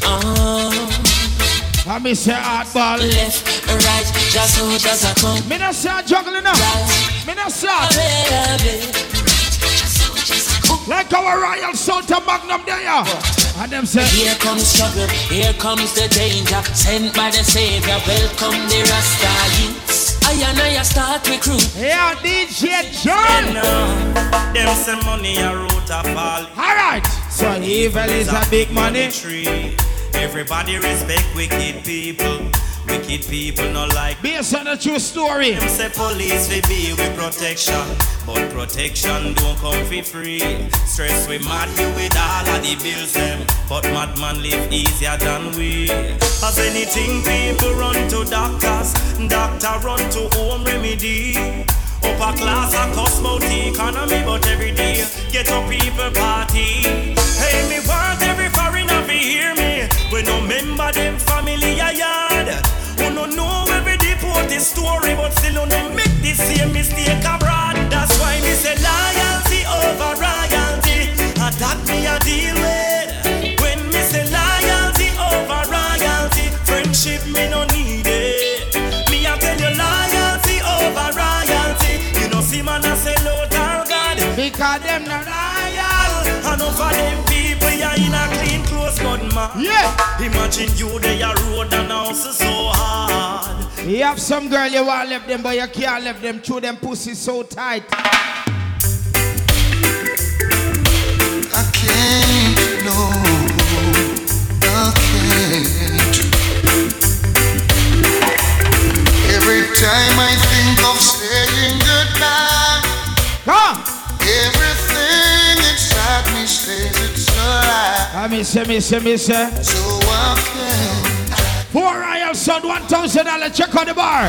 Uh, I miss ya, hardball. left, right, just so, just a come. Me not I juggling now. Me not say. Like our Royal Sound to Magnum there. yeah. And them say, Here comes trouble, here comes the danger, sent by the Savior. Welcome the Rasta youths. I and I start recruit. yeah, DJ John. Uh, them say money a root of all. Alright. So evil is a big money. Tree. Everybody respect wicked people. Wicked people not like Based on a true story. them say police we be with protection. But protection don't come for free. Stress we mad you with all of the bills them. But madman live easier than we. As anything people run to doctors, doctor run to home remedy. Upper class and cosmote economy, but every day get up people party. Hey, me want every foreigner to hear me. We no member them family a yard. Who no know every deported story, but still no make the same mistake abroad. That's why me say loyalty over royalty. And that me a deal with. When me say loyalty over royalty, friendship me no need it. Me a tell you loyalty over royalty. You know see man sell out our God. Because them not loyal. Enough of them people ya in a clean clothes, but man. Yeah. Imagine you they a road and house is so hard. You have some girl you want left them, but you can't left them through them pussy so tight. I can't, no, I can't. Every time I think of saying goodbye, Come. everything inside me it's a lie. I miss you, miss you, miss you. So I can't, Four Royal Sound, one thousand dollar. Check on the bar.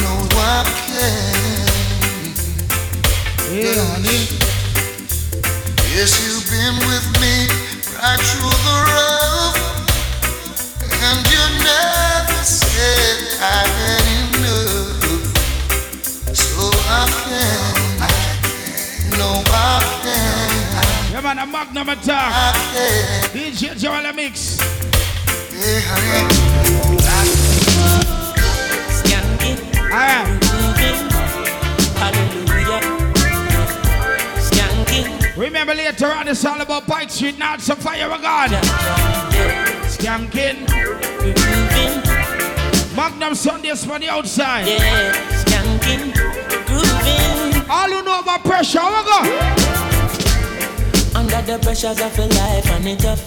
no, I can't. Yeah, honey. Yes, you've been with me right through the rough, and you never said I had enough. So I can't, no, I can't, Yeah, man, a magnum attack. Can't. DJ Joel Mix. Hey, honey, Alright. hallelujah. Skanking, Remember later on, it's all about Pike Street, not some fire of God. Skanking. Magnum Sundays on the outside. yeah. Skanking, grooving. All who know about pressure, we go. Under the pressures of a life and it tough.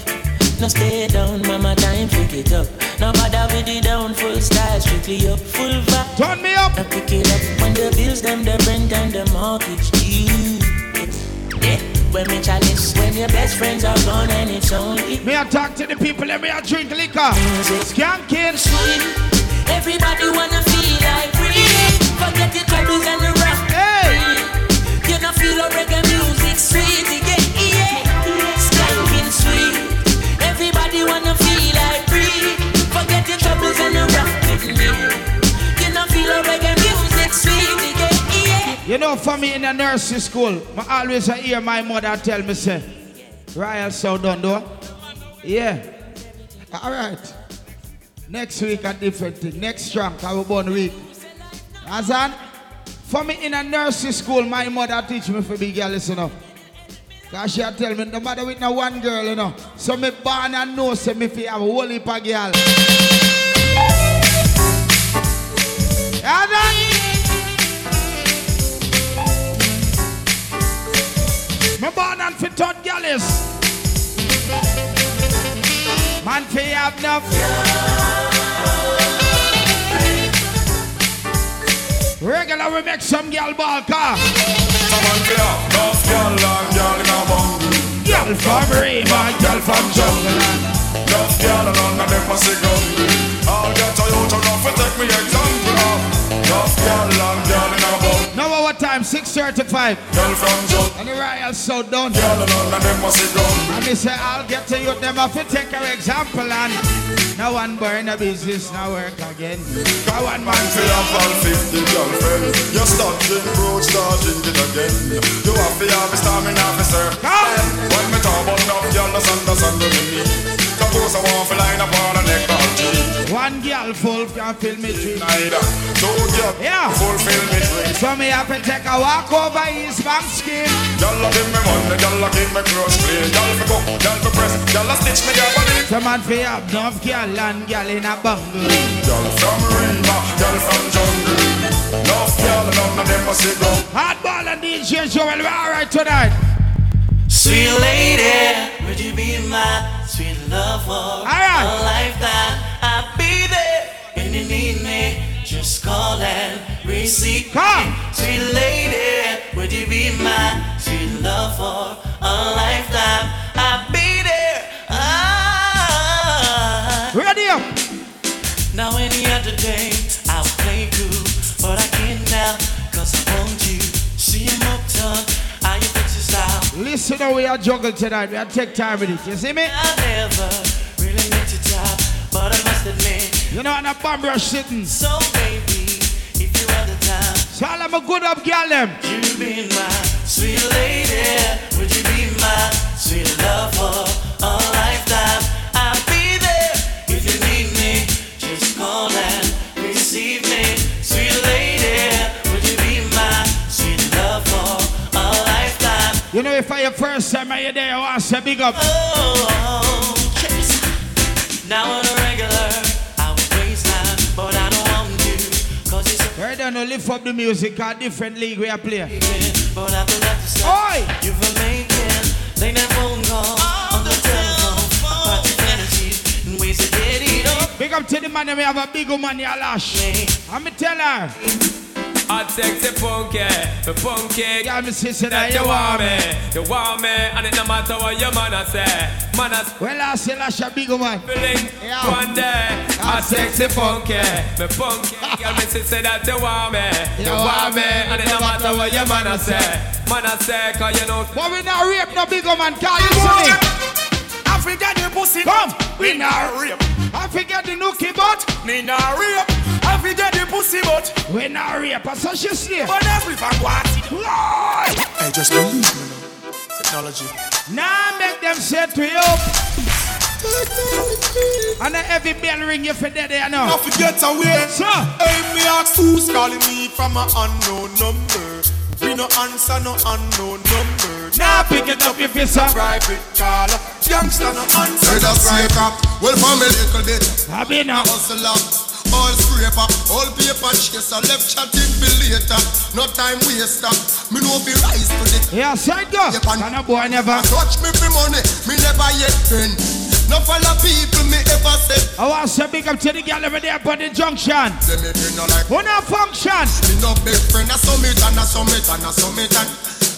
No stay down, mama, time pick it up. Now bother with the down, full style, strictly up, full vibe. Turn me up. I pick it up when the bills, them, the rent and the mortgage due. Yeah, when me chalice, when your best friends are gone and it's only Me I talk to the people and me I drink liquor. Skanking. sweet. Everybody wanna feel like free. Forget the troubles and the. You know for me in the nursery school, I always hear my mother tell me, say, Royal so done, though. Yeah. All right. Next week, a different thing. Next trunk, I will born week. Azan, for me in a nursery school, my mother teach me for big girl, listen up. Cause she tell me, no matter with no one girl, you know. So me born and know, say me fi have a whole heap of girl. Azan, Me born and fit out gallis. Man fi have enough. Regular we make some gal ball car. Someone clear, enough girl and girl in a bungle. Girl from Rema, girl from jungle. Enough girl and none of them pussy gungle. I'll get a youth enough to take me example of. Girl and girl in a bungle. Now our time, 635. Girl from jungle. And the Royal so done. And none of them pussy gungle. And they say, I'll get to you, them have to take our example and no one burn a business, now work again. Go one man Say I'm 50 girlfriend. You start drink road, start drink it again. You have to have a stamina officer. When me talk about enough girl, that's understand with me. Suppose I want to line up on a neck or G. One girl full can fill me dream. Neither. Two girl Yeah. fulfill me dream. So me have to take a walk over East Bank scheme. Girl, give me money, girl, give me clothes clean. Girl, for cook, girl, for press, girl, stitch me girl body. Some man fi have enough girl and girl in a bungle. Girl from Riva, girl from jungle. Enough girl, none of them must go. Hardball and DJ Joel, we alright tonight. Sweet lady, would you be my sweet love for right. a lifetime? I'll be there when you need me. Just call and receive Come. me. Sweet lady, would you be my sweet love for a lifetime? I'll be there. Ah. Ready up. Now any other day Listen how we are juggling tonight. We are take time with it. You see me? I never really meant to top, but I must admit. You know, on a bomb rush sitting. So baby, if you had the time, So I'm a good up girl them. you be my sweet lady. Would you be my sweet love for You I your first time I there, I want to say big up. Oh, yes. Now on a regular, I would waste time, but I don't want to, cause it's a Right now, no lift up the music, a different league we are playing. but after that, to stop. Oi! You've been making late night phone calls on the telephone, about your fantasies and ways to get it up. Big up to the man, we have a big woman here, Lash. I'm going to tell her. I take the funky, the funky. Yeah, me sister, that you want me, you want me, and it no matter what your man a say, man a Well, I say Lash a big woman. feeling Yeah. one day. I take the funky, the funky. Girl, me sister that you want me, you want me, and it no matter what your man a say, man a say, cause you know. But we not rape no big woman, call you me. I the pussy. Come. We not rape. I forget the nookie butt. Me not rape. I forget the pussy, but We not rape, so she say. but every fan want it. Lord! Hey, just believe me now. Technology. Now make them set to up. And then every bell ring you for dead there I now. forget away. So, Hey, me ask who's calling me from an unknown number. We no answer no unknown number. now pick it up if it's up. Private call. Youngster no answer. Heard a scraper, well from a little bit. I be now. Hustle up, all scraper, all paper chaser, left chatting for later. No time waster, me no be rise to the Yeah, side go. Yep, and- And a boy never. touch me for money, me never yet been. No follow people me ever said. I want to big up to the girl over there at the junction. Say me no like Who not function? me no big friend, a summit and a summit and a summit and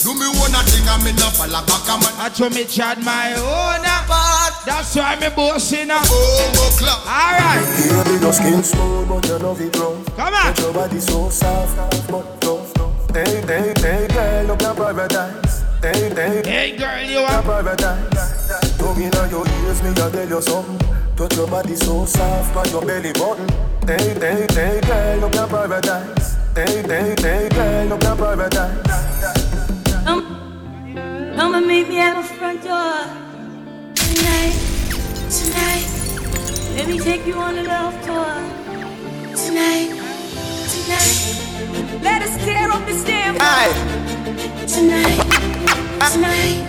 do me one a thing and me no follow back a man. I told me chat my own. Uh, but that's why me bossing up. Uh. Oh, oh club. All right, Baby, your skin smooth, but you love it rough. come on. But your body so soft, but tough. Hey, hey, hey, girl, look at paradise. Hey, hey, Hey girl, you at are. paradise. Tongue inna your ears, me a tell you something. Touch your body so soft, by your belly button. Hey, hey, hey, girl, look at paradise. Hey, hey, hey, girl, look at paradise. Come, and meet me at the front door tonight, tonight. Let me take you on a love tour tonight, tonight. Let us tear up the stairwell tonight, tonight.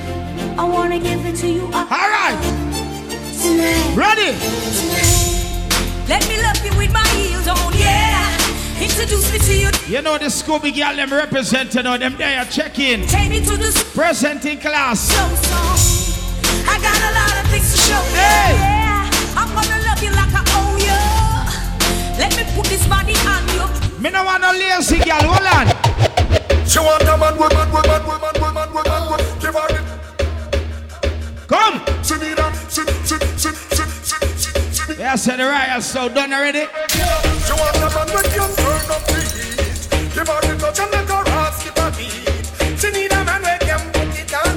I wanna give it to you. All right. Tonight. Ready. Tonight. Let me love you with my heels on, yeah. Introduce me to you. You know the Scooby girl them representing on them there check in. Take me to the Presenting class. so so. I got a lot of things to show you. Yeah. I'm gonna love you like I owe you. Let me put this body on you. Me no want no lazy girl, hold on. She want a man, woman, woman, woman, woman, woman, woman. Give her it. Come. She need a, she, she, she, she, she, she, she. Yeah, said the riot so done already. She want a man with you turn up the heat. Give her the touch and make her heart skip a beat. She need a man with can put it on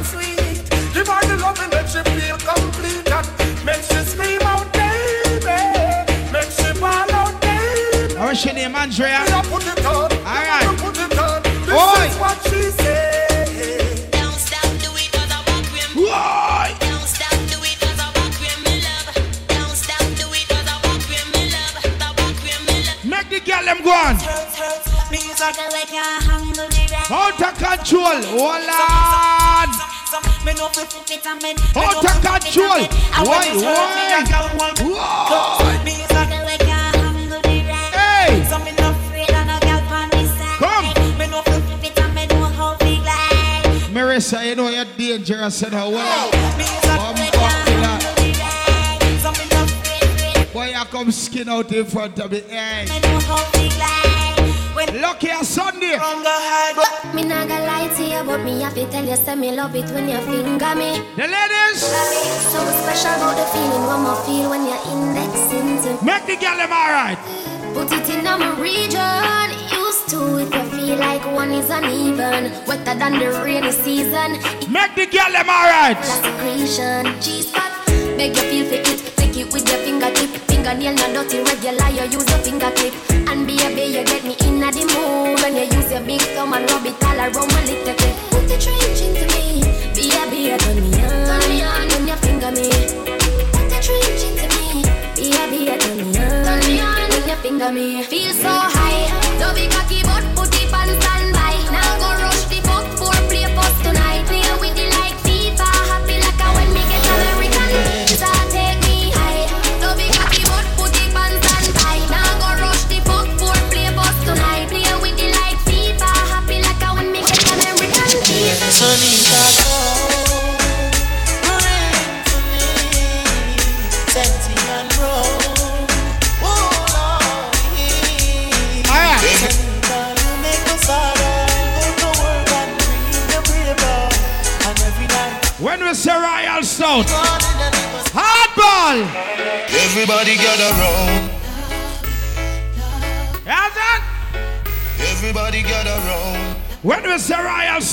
Andrea? Me a put it. Out of control. Hold on. Out of control. Why? Why? Hey. Come. Marissa, you know you're dangerous and how well. Boy, you come skin out in front of me. Hey. Lucky a Sunday. Me not gonna lie to you, but me have to tell you, say me love it when you finger me. The ladies. So special about the feeling one more feel when you're indexing to Make the girl them alright. Put it in my region. Used to it, you feel like one is uneven. Wetter than the rainy season. Make the girl them alright. Secretion, G-spot. Make you feel for it. Take it with your fingertip. Fingernail not dirty, regular. You use your finger clip. And baby, you get me in the mood when you use your big thumb and rub it all around my little clip. Put the trench into me. Baby, turn me on. Turn me on when you finger me. Put the trench into me. Baby, turn me on. Turn me on when you finger me. Feel so high. Don't be cocky, but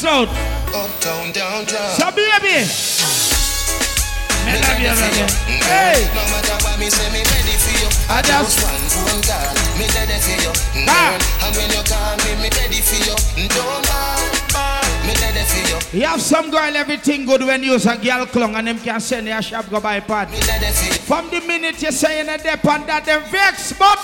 Royal South. Uptown, downtown. So baby. Me love you, love you. Hey. No matter what me say, me ready for you. I just- one phone call, me ready for you. Girl, and when you call me, me ready for you. Don't me ready for you. You have some girl, everything good when you use a girl clung and them can send you a shop go buy pad. From the minute you say in a dep and that them vex, but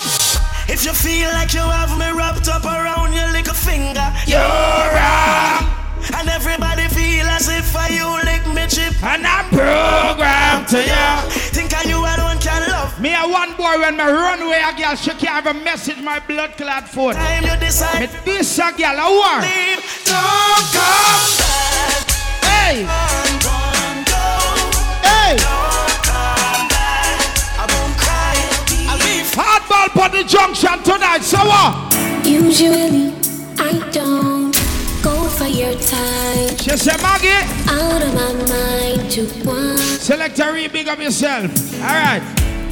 if you feel like you have me wrapped up around your little finger, you're wrong. And everybody feel as if I you lick me chip. And I'm programmed to you. Think I you alone can love. Me a one boy when me run away a girl, she can't even message my blood clot phone. Time you decide. Me this a girl, a war. Leave, don't come back. Hey. Run, run, go. Hey. Don't come back. I won't cry. I'll leave. Hardball for the junction tonight, so what? Usually, I don't go for your time. She said, Maggie. Out of my mind to one. Select a re big up yourself. All right.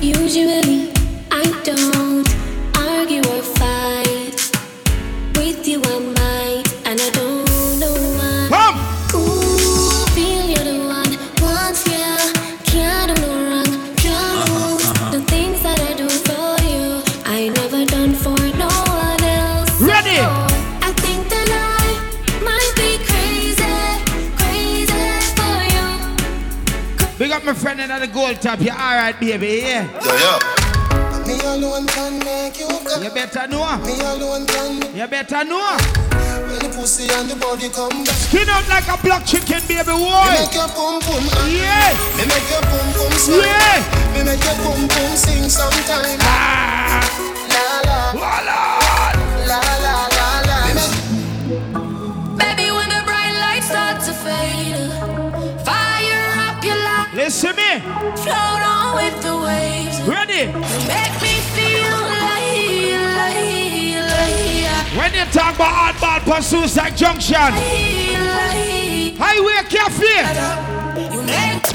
Usually, I don't argue or fight. With you, I might, my friend in the gold top. You alright, baby? Yeah. Yeah, yeah. Me alone can make you come. You better know. Me alone can. You better know. When the pussy and the body come back. Skin out like a block chicken, baby Me make your pum pum hot. Yeah. Me make your pum pum swell. Yeah. Me make your pum pum sing sometime. Ah. La la. La la. La la la la. Listen me. float on with the waves. Ready? You make me feel like, like, like, When you talk about hardball for Suicide Junction, like. Highway Cafe. You make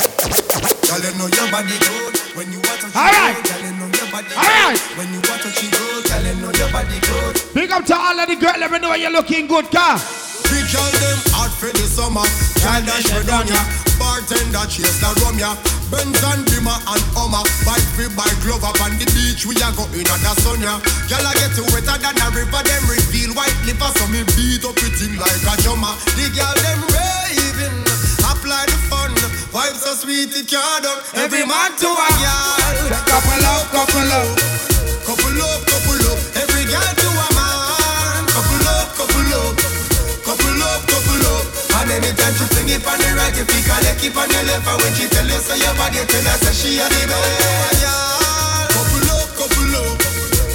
Girl, you know your body good when you want to All right. Girl, you know your body All right. good when you want to she good. Girl, you know your body good. Big up to all of the girls. Let me know you're looking good, car. Big girl them hot for the summer. Girl dash me down ya. Bartender chase the rum ya. Benz and Beamer and Hummer. Bike fi buy glove up on the beach. We a go in at the sun ya. Girl I get wetter than a river. Them reveal white liver so me beat up it in like a drummer. The girl them raving. Apply the fun. Vibe so sweet it can't done. Every man to a girl. Couple up, couple up. Couple up, couple up. Every girl to a man. Couple up, couple up. Couple up, couple up. And anytime it on the right, you pick leg, keep on the left. And when she tell you say your body, tell her say she a the best. Couple up, couple up.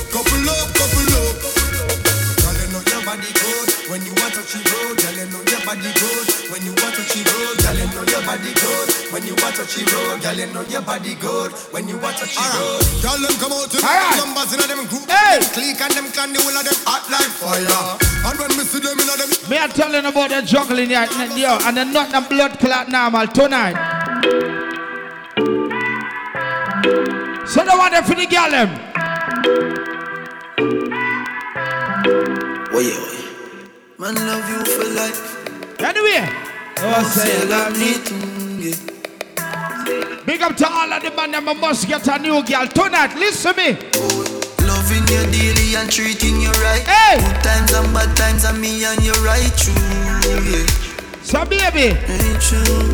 Couple up, couple up. Girl, you know your body good when you want to she roll. Girl, you know your body good when you want to she body good when you want to she roll. Girl, you know your body good when you want to she roll. Girl, them come out to All right. numbers in them group. Hey. Them click and them clan, the whole of them hot like fire. And when me see them in them Me are telling about the juggling here, yo, and the not the blood clot normal tonight. So the one there for the girl them. Wait, wait. Man love you for life. Anyway, Oh, say you love me big up to all of the man them must get a new girl tonight. Listen to me. Loving you daily and treating you right. Hey. Good times and bad times and me and you right true. Yeah. So baby, Ain't true.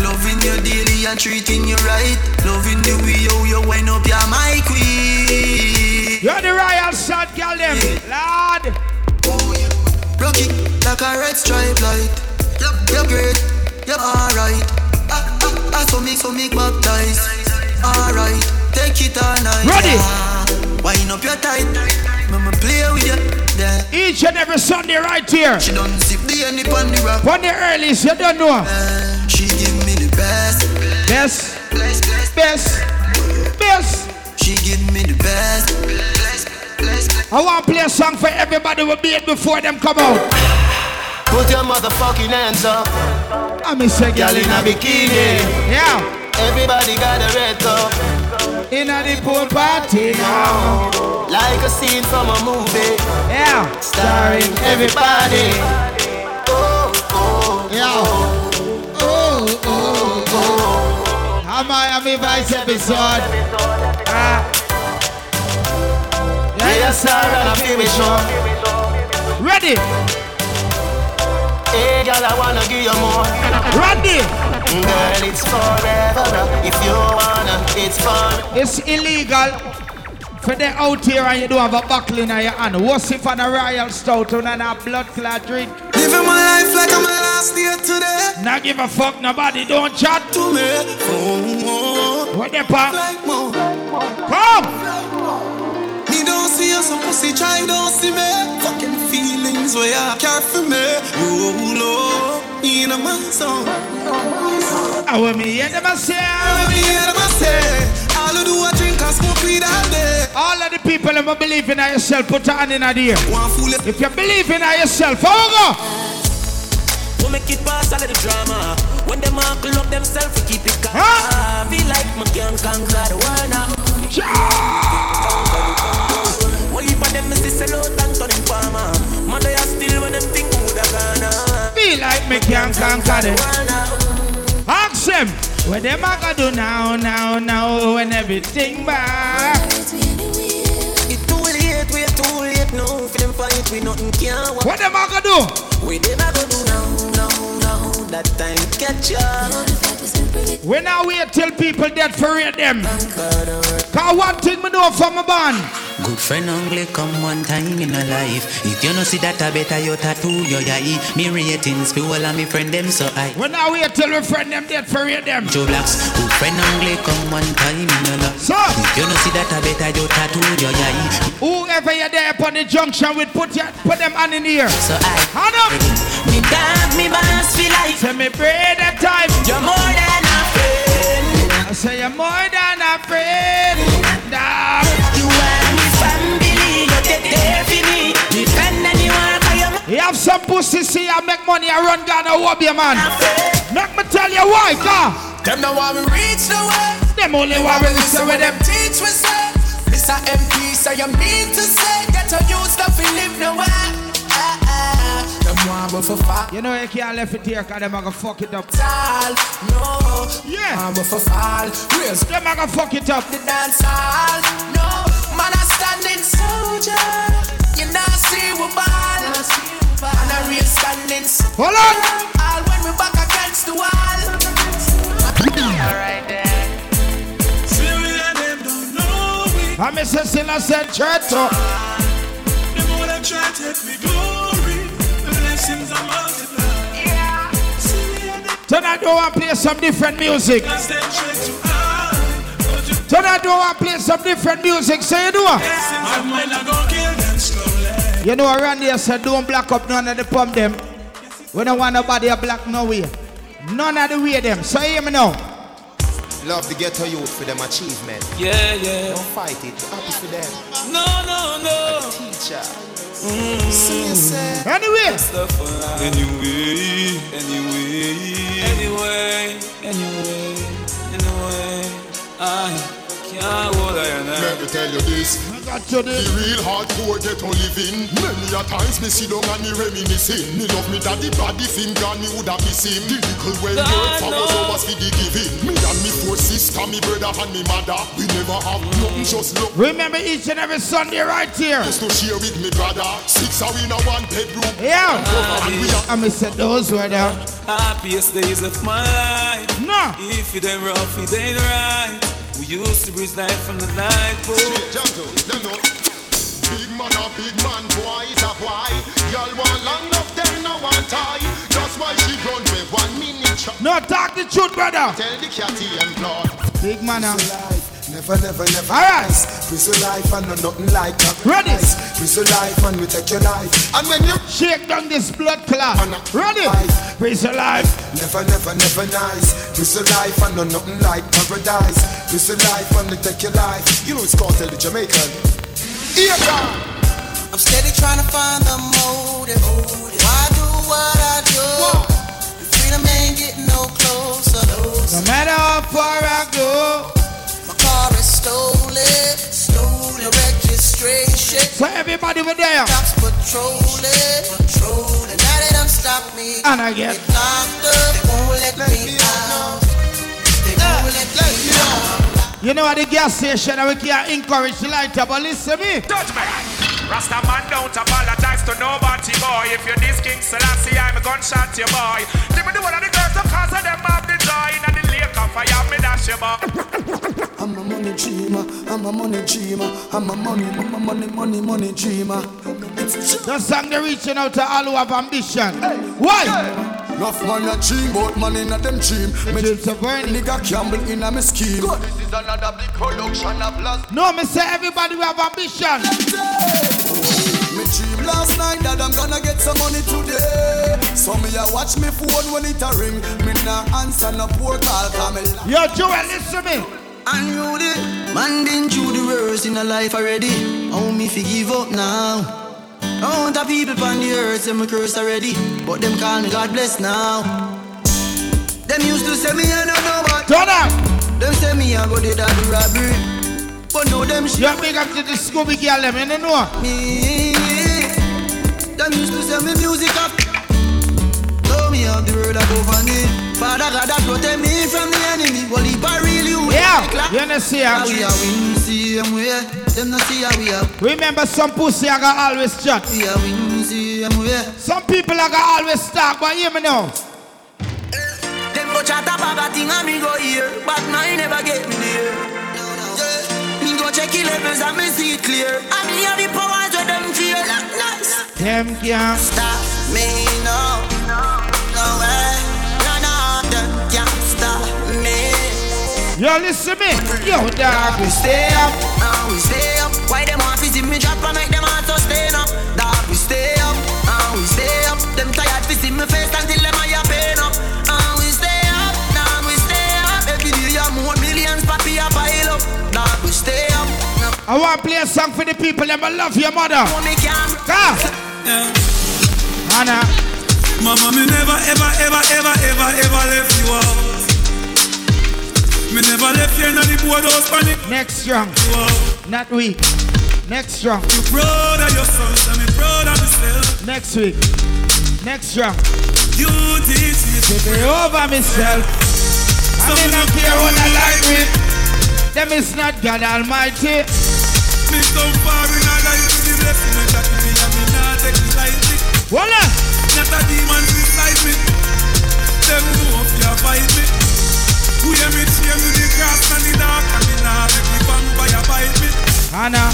Loving you daily and treating you right. Loving the way how you wind up, you're my queen. you're the royal son girl them. Lord. Yeah. Like a red stripe light. You're, you're great, you're alright. Ah, ah, ah, so make, so make baptize. Alright, take it all night. Ready. Ah, wind up your tight. Mama play with you. There. Each and every Sunday right here. She done zip the end upon the rock. On the earliest, you don't know. Uh, she give me the best. Best, Bless, bless, best, best. She give me the best. I want to play a song for everybody who be it before them come out. Put your motherfucking hands up. I me say, girl in a bikini. Yeah. Everybody got a red cup. In a the pool party now. Like a scene from a movie. Yeah. Starring everybody. Oh, oh, Yeah. Oh, oh, oh. oh. A Miami Vice episode. Yeah, Yeah, sir, and I feel me sure. Ready? Hey, girl, I wanna give you more. Ready? Girl, it's forever. If you wanna, it's fun. It's illegal for them out here and you don't have a buckle in your hand. What's if on a royal stout and a blood clot drink? Living my life like I'm my last day today. Not give a fuck nobody, don't chat. To me, oh, What the pa? like more. Come! Me don't see you, some pussy try don't see me. Fucking feelings where you care for me. Roll up in my song. I want me hear them I say. Me hear them a say, all you do a drink and smoke weed all day. All of the people that believe in yourself, put your hand in the air. One fool it. If you believe in yourself, how go? We make it pass all of the drama. When them uncle up themselves, we keep it calm. Huh? Feel like my can conquer the world now. Well, sell out and turn in farmer. Mother, you still when them think who gonna. Feel like me can't conquer them. Ask them. What them I gonna do now, now, now, when everything back? It too late, we too late now. For them fight, we nothing can. What them I gonna do? We them a go do now, now, now. That time catch ya. We now wait till people dead for them. Cause one thing me know from a band. Good friend only come one time in a life. If you no see that, I better you tattoo your eye. Me ratings all of me friend them so I. When I wait till we friend them dead for real them. Joe Blacks, good friend only come one time in a life. So, if you no see that, I better you tattoo your eye. Whoever you're there upon the junction with, put your, put them hand in air. So I. Hand up. Me dog, me boss feel like. Say me pray that time. You're more than a friend. I say you're more than a friend. Dog. You are You have some pussy see I make money I run Ghana whoop you man. Make me tell you why, car. Them know why we reach the way. Them only want we listen with them. Teach we say. Mr. MP say you mean to say. Get to use stuff and live nowhere. Them want we for fall. You know you can't left it here cause them are gonna fuck it up. Tall, no. Yeah. Want we for fall. Raise Them are gonna fuck it up. the dance hall. No. Man a standing soldier. You not see we ball. And a real standing soldier. Hold on. All when we back against the wall. Alright then. I'm a Cecilia said church. so- The more them try to take me glory, the blessings are multiplied. Tonight do I play some different music. I stay straight to I. Do I play some different music. So you do. it. I'm gonna kill them slowly. You know around here said don't black up none of the pump them. We don't want nobody a black no way. None of the way them. So hear me now. Love the ghetto youth for them achievement. Yeah, yeah. Don't fight it. Happy for them. No, no, no. Teacher. Mm. Anyway. Anyway, anyway, anyway, anyway, anyway, I can't hold I and I. Let me tell you this. to the real hardcore ghetto living. Many a times me see down and me reminiscing. Me love me daddy body finger, and me woulda miss him. The little well God work for us knows. always for the giving. Me and me four sister, me brother and me mother. We never have nothing, just love. Remember each and every Sunday right here. Just to share with me brother. Six are in a one bedroom. Yeah. And we are I'm said those were there. Happiest days of my life. No. If it ain't rough, it ain't right. We used to breathe life from the night. boy. Straight gentle, them know. Big man a big man, boy is a boy. Y'all want long enough, them no want tie. That's why she run with one minute. shot. No, talk the truth, brother. Tell the catty and blood. Big man. uh. Never, never, never. All right. Prison life and no nothing like that. Ready. Prison life and we take your life. And when you Shake down this blood clot. Ready? Praise the life. Never, never, never nice. Prison life and no nothing like paradise. Prison life and we take your life. You know it's called tell the Jamaican. Here God. I'm steady trying to find the motive. Why do what I do? The freedom ain't getting no closer. No matter how far I go. My car is stolen. Stolen. Registration. So everybody over there. Cops patrolling. Patrolling. Now they done stop me. And again. Get locked up. They won't let me out. They won't let me out. You know at the gas station and we can't encourage the lighter, but listen to me. Touch me. Rasta man don't apologize to nobody, boy. If you're this King Selassie, I'm a gunshot you, boy. Give me the one of the girls, the cause of them have the joy. And the lake of fire, me dash you, boy. I'm a money dreamer. I'm a money dreamer. I'm a money, I'm a money, money, money dreamer. The song they're reaching out to all who have ambition. Why? Enough man a dream, but man in a them dream. Me dreams are burning. Nigga gamble in a me scheme. This is another big production of last. No, me say everybody who have ambition. Me dream last night that I'm gonna get some money today. So me a watch me phone when it a ring. Me nah answer no poor call, cause me Yo, Joel, listen to me. And you the man been through the worst in a life already. How me fi give up now? Count of people on the earth say me curse already, but them call me God bless now. Them used to say me I don't know what. Turn up. Them say me I go did that robbery, but no them shit. You big up to the Scooby girl, them, you don't know. Me, them used to say me music up. Tell me have the word of government. Father God that protect me from the enemy. Well, if I really win, Yeah, clap. you understand? How we are win, see them way. Them not see how we are. Remember, some pussy I got always chat. We are win, see them way. Some people I got always talk, but hear me now. Them go chat a bag thing and me go here, but mine never get me there. Me go check the levels and me see it clear. And me have the powers Them can't Stop me no, no way. No, no, them can't stop me. Yo, listen me. Yo, dog, we stay up. Now we stay up. Why them want to see me drop and make them heart so stay up? Dog, we stay up. Now we stay up. Them tired to see me face until them eye pain up. Now we stay up. Now we stay up. Every day you more millions, papi a pile up. Dog, we stay up. I want to play a song for the people that love your mother. me Come. Anna. Mama, me never, ever, ever, ever, ever, ever left you out. Me never left you in the boardhouse panic. Next strong. Not weak. Next strong. You of your sons and me of myself. Next week. Next strong. You teach me to be over myself. I mean, I care what I like with. Them is not God Almighty. Me far in a life with the blessing that me and me not it. Voila! Not a demon beside me. Them know if you fight me. Who hear me cheer me the grass and the dark and me not make me vampire bite me. Anna.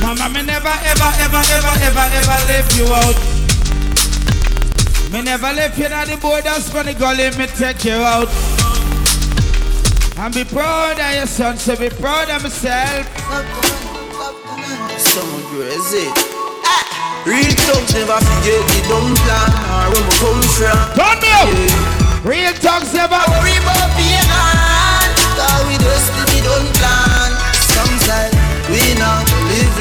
Mama, me never, ever, ever, ever, ever, ever left you out. Me never left you at the borders for the gully, me take you out. And be proud of your son, so be proud of myself. Some crazy. Real thugs never forget the dumb plan or where we come from. Turn me up. Real thugs never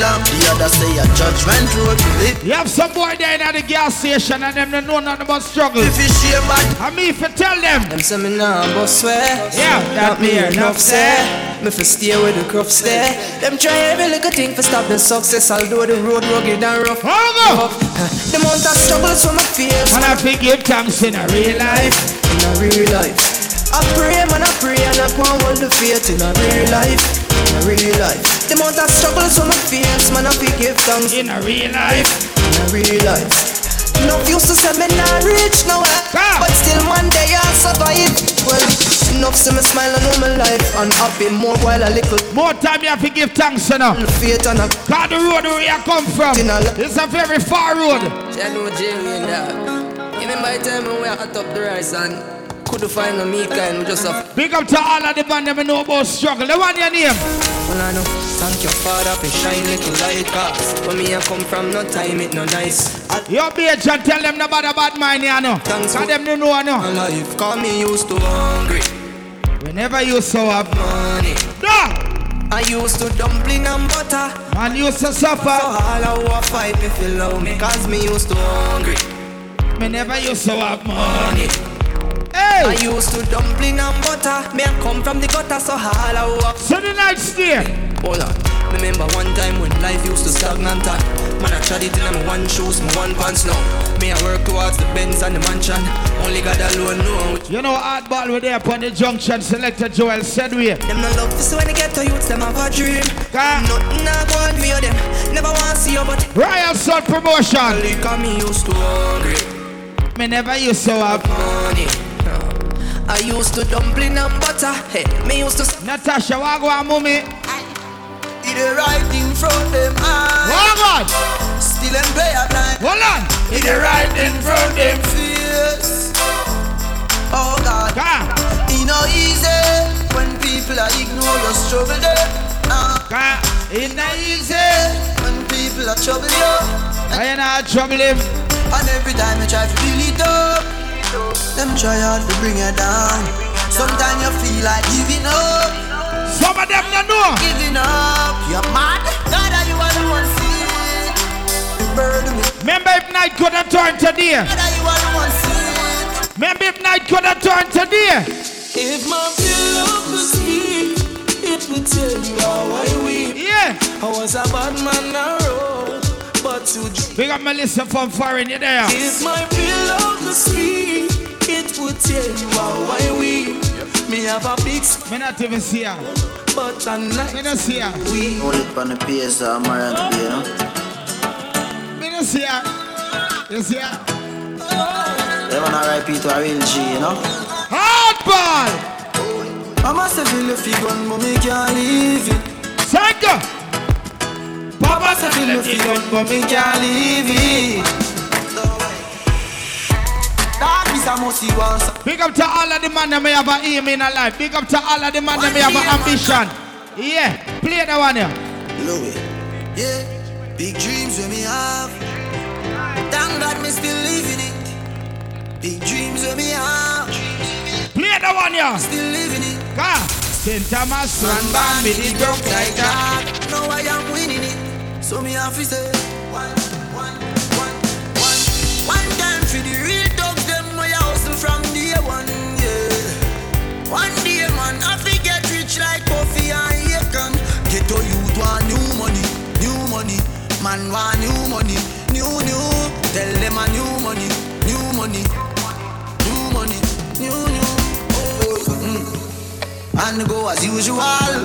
live long. The other say a judgment road to live. You have some boy there in the gas station and them don't know nothing about struggle. If you share bad, I mean, if you tell them. Them say me nah bust swear. Yeah, that Not me me enough enough say. Me fi stay with the crooks there. Them try every little thing for stop the success. Although the road rugged and rough. Hold up. The amount of struggles from my face. And I forgive thanks in a real life. In a real life. I pray, man, I pray, and I can't hold the faith in a real life. In a real life. The amount of struggles from my face, man, I give thanks. In a real life. In a real life. No used to say me not reach nowhere, but still one day I'll survive. Well, enough see me smile and know my life and happy more while a little. More time you have to give thanks, you know. Faith and a God, the road where you come from. It's a very far road. I know Jerry and that. Even by the time we were hot up the rice and couldn't find no me kind, just have. Big up to all of the band them know about struggle. They want your name. Well, I know. Thank your father for shine little light cause Where me I come from, no time it no nice. Your bitch and tell them nobody about the bad mind, you know. Thanks Cause them don't know, no. My life, call me used to hungry. Whenever you so have money. No! I used to dumpling and butter. Man used to suffer. So all I fight me feel love me cause me used to hungry. Me never used to have money. Hey! I used to dumpling and butter. Me I come from the gutter, so all I. So the night stay. Hold on. Remember one time when life used to stagnant and Man I tried it in my one shoes, my one pants now Me I work towards the Benz and the mansion Only God alone know You know hardball with there upon the junction Selected Joel said we Them no love this when they get to youths, them have a dream Nothing I go me or them Never want to see you but Royal Sun Promotion Look at me used to hungry Me never used to have money I used to dumpling and butter Hey, me used to Natasha, on, mommy? It the right in front them eyes. Hold on. Still them play a blind. Hold on. It the right in front them face. Oh God. God. It no easy when people are ignore your struggle there. Uh, God. It not easy when people are trouble you. I ain't not trouble him. And every time you try to build it up, them try hard to bring you down. Sometimes you feel like giving up. Some of them don't know. Giving up, you're mad. God, are you are the one see Burn me. Remember if night could have turned to day. God, are you are the one see Remember if night could have turned to day. If my pillow could speak, it would tell you how I weep. Yeah. I was a bad man road, but to Big up Melissa from foreign, you there. If my pillow could speak, it would tell you how I weep. Me have a big Me not even see her. But I'm not Me not see her. We Hold it on the PS, I'm around to be, you know. Me not see her. You see her? They want to RIP to a real G, you know. Hardball. Mama say feel the fig gun, but me can't leave it. Sanka. Papa say feel the fig gun, but me can't leave it. That is a must see once. Big up to all of the man that may have an aim in a life. Big up to all of the man that may have an ambition. Yeah, play that one here. Louis. Yeah, big dreams when me have. Thank God me still living it. Big dreams when me have. Play that one here. Still living it. Car. St. Thomas run band with it broke like that. Now I am winning it. So me have to say one, one, one, man, I fi get rich like Puffy and Akon. Get to youth want new money, new money. Man want new money, new new. Tell them a new money, new money, new money, new new. Oh, mm. And go as usual.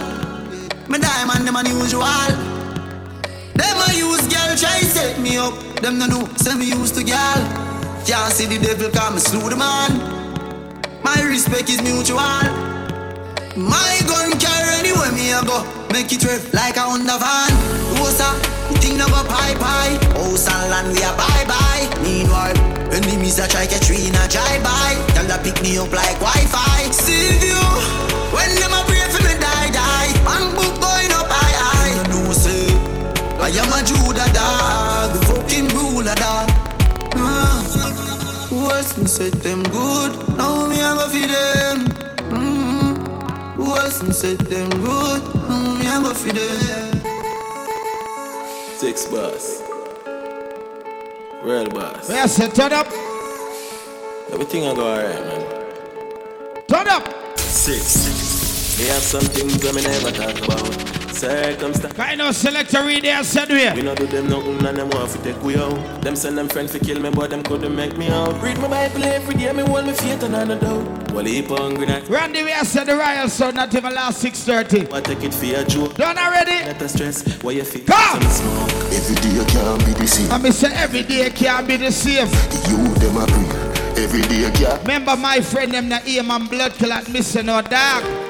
Me diamond them unusual. Them a use girl try set me up. Them no know, say me used to girl. Can't see the devil come slew the man. My respect is mutual. My gun carry anywhere me a go. Make it rev like a Honda van. Up? You think no go pie pie? House and land we a bye bye. Meanwhile, enemies a try catch we in a drive by. Them that pick me up like Wi-Fi. See you when them a pray for me die die. Bank book going up high high. You know say I am a Judah dog, fucking ruler dog. Ah, What's me said them good? Now me a go feed them. What's me said them good? Now me a go feed them. Six boss. Real boss. Yes, sir, turn up. Everything I go alright, man. Turn up. Six. Me have some things that me never talk about. Circumstance. Kind of selector read there, said we. We no do them nothing and them want to take we out. Them send them friends to kill me, but them couldn't make me out. Read my Bible every day, me hold me faith and I no doubt. Well, heap hungry night. Randy, we have said the Royal Sun, not even last 6.30. I take it for a joke. Done already? Let the stress, why you feel Come! some smoke. Every day can't be the same. I mean, say every day can't be the same. You them a pray. Every day can't. Remember my friend them the aim and blood clot missing no dog.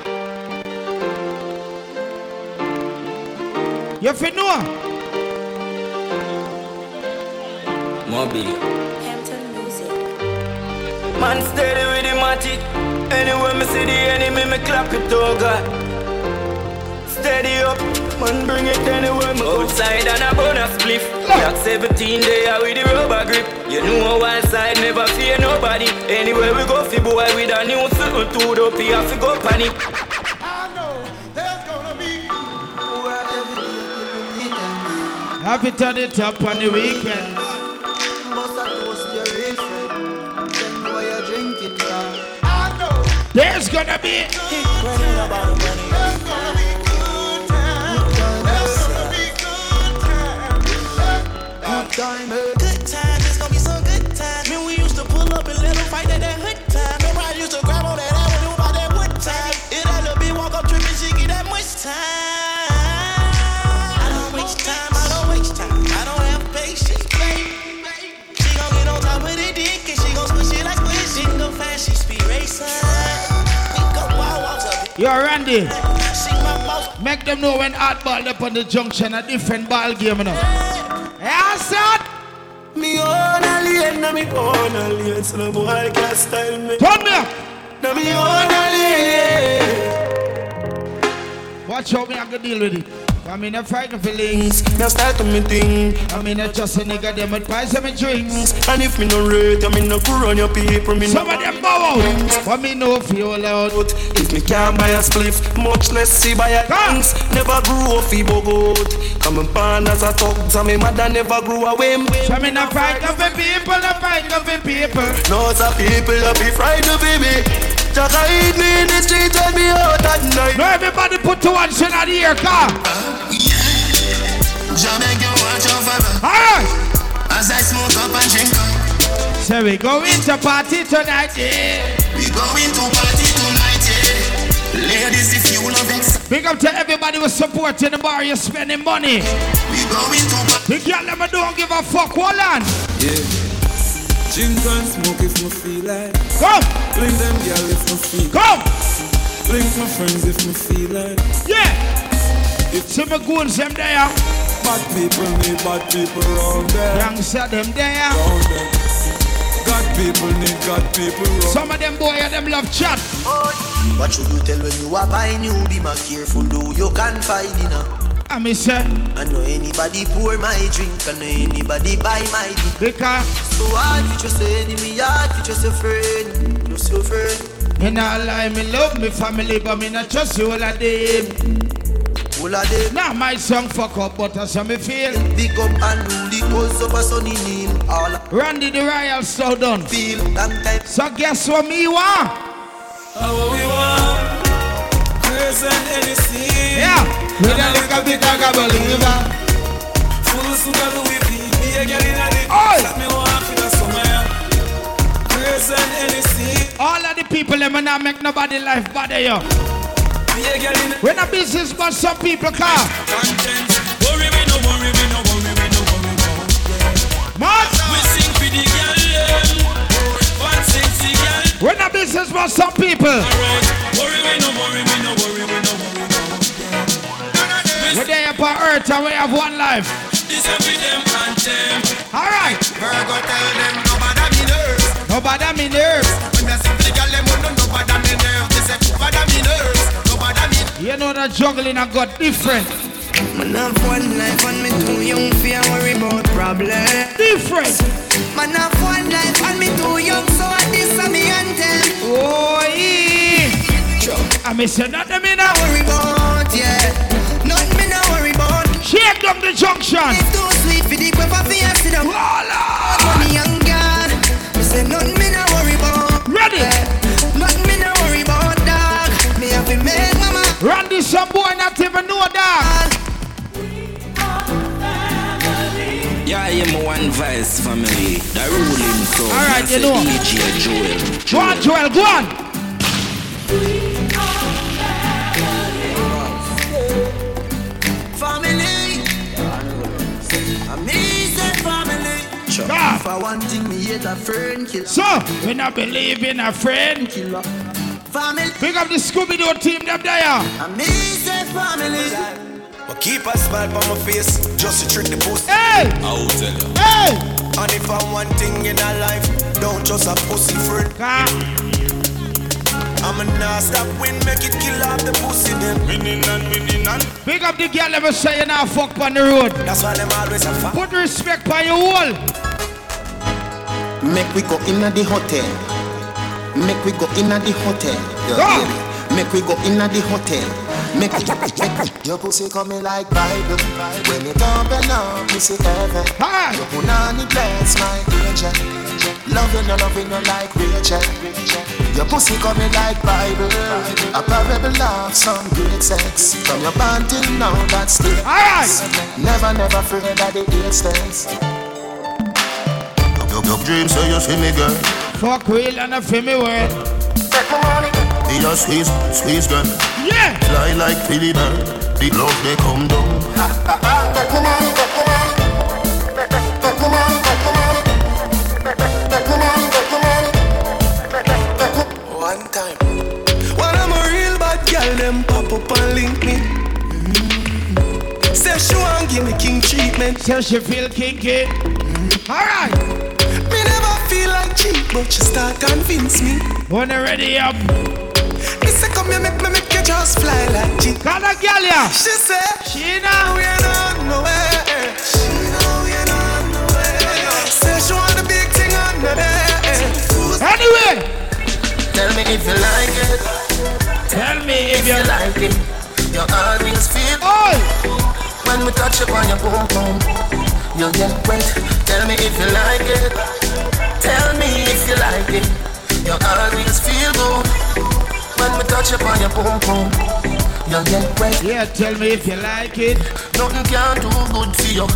You fi know? Moby. Man steady with the matic. Anywhere me see the enemy, me clap it, oh God. Steady up, man bring it anywhere me outside and a bonus spliff. Black 17 there with the rubber grip. You know one side never fear nobody. Anywhere we go, fi boy with a new something to up here, fi go panic. Happy turn it up on the weekend. There's gonna be. About money. There's gonna be good time, Yo, Randy. Sing. Make them know when hardball up on the junction, a different ball game, you know. Yeah, son. Me own a lane, na me own a lane, so no boy can style me. Turn me up. Na me own a lane. Watch how me I can deal with it. I mean, I'm fighting feelings. links. Now start to me thing. I mean, I just a nigga, them advice them drinks. And if me no rate, I mean no go run your people. Me Some no of them bow out. But me no feel out. If me can't buy a spliff, much less see buy a dance. Never grew up fi bogot. Coming born as a thug, so me mother never grew a whim. So me no fight for people, no fight for people. Lots of people that be frightened of me. Just hide me in the street and me out at night. No, everybody put to one shit out here, car. Jamaica, watch out for me. Alright. As I smoke up and drink up. So we go into party tonight, yeah. We going to party tonight, yeah. Ladies, if you love it. Big up to everybody who's supporting the bar, you're spending money. we going to party. The girl them don't give a fuck, hold on. Yeah. Drink and smoke if me feel like. Come. Blink them girl if me feel. Come. Blink my friends if me feel like. Yeah. See me goons them there. Bad people need bad people round there. Youngster them there. Round there. God people need God people round. Some of them boy them love chat. What should you tell when you are buying you? Be more careful, though you can find in a. I me say. I know anybody pour my drink, I know anybody buy my drink. Because so hard to just say enemy, hard to just a friend, just your friend. Me not lie, me love me family, but me not trust you all of them. All of them. Now my song fuck up, but that's how me feel. Big up and rule the cause of a sunny name. All Randy the Royal so done. Feel long time. So guess what me want? How we want? Grace and Hennessy. Yeah. With a little bit of a believer. Full sugar Louis V. Be a girl in a dick. Oi. Let me walk in the summer. Grace and Hennessy. All of the people them will not make nobody life bother you. When a business but some people call. content. Worry we no worry we no worry we no worry no. Man. We sing for. When business but some people. Alright. Worry we no worry we no worry we no worry no. We're there upon earth and we have one life. This a be them. Alright. Virgo tell them me nerves. Nobody me nerves. When me see the girl them no nobody me nerves. They say nobody me nerves. Me. You know that juggling I got different. Man have one life and me too young for worry about problems. Different. Man have one life and me too young so this a me anthem. Oh yeah. I miss you nothing me now. Worry about yeah. Nothing me now worry about. Shake down the junction. It's too sweet for the pepper for sit down. Money and God. Me say nothing me now worry about. Ready? Nothing Randy, some boy not even know that. Yeah, I am one vice family. The ruling so. All right, you know. DJ uh, Joel. Go on, Joel, go on. Family. Amazing family. God. For one thing, me hate a friend killer. So, we not believe in a friend. Killer. Family. Pick up the Scooby Doo team, them there. Amazing family. But keep a smile on my face, just to trick the pussy. Hey! I will tell you. Hey! And if I'm one thing in our life, don't just a pussy friend. I'm a non-stop win, make it kill off the pussy them. Winning and winning and. Pick up the girl, let me say you now fuck on the road. That's why them always a fuck. Put respect on your wall. Make we go in the hotel. Make we go in at the hotel. Yo, Go. baby. Make we go in at the hotel. Make, make your pussy coming like Bible. When it open up, you see heaven. Your punani bless my angel. Loving you, loving you like Rachel. Your pussy coming like Bible. A parable of some great sex. From your band till now, that's still. Never, never afraid that the eight. Your, your dreams say you see me, girl. Fuck real and a feel me word. Be a squeeze, squeeze, girl. Yeah. Fly like Philly bird. The love they come down. One time. When I'm a real bad girl, them pop up and link me. Mm-hmm. Say she want give me king treatment. Say she feel kinky. Alright. Me never feel like cheap, but she start convince me. When they ready up. Me say come here, make me make you just fly like G. Got a girl ya. She say she know we are not nowhere. She know we are not nowhere. Say she want the big thing on the bed. Anyway. Tell me if you like it. Tell me if, you like it. You always feel oh. when we touch upon your boom boom. You get wet. Tell me if you like it. Tell me if you like it. You always feel good when we touch upon your boom boom. You get wet. Yeah, tell me if you like it. Nothing can do good for you.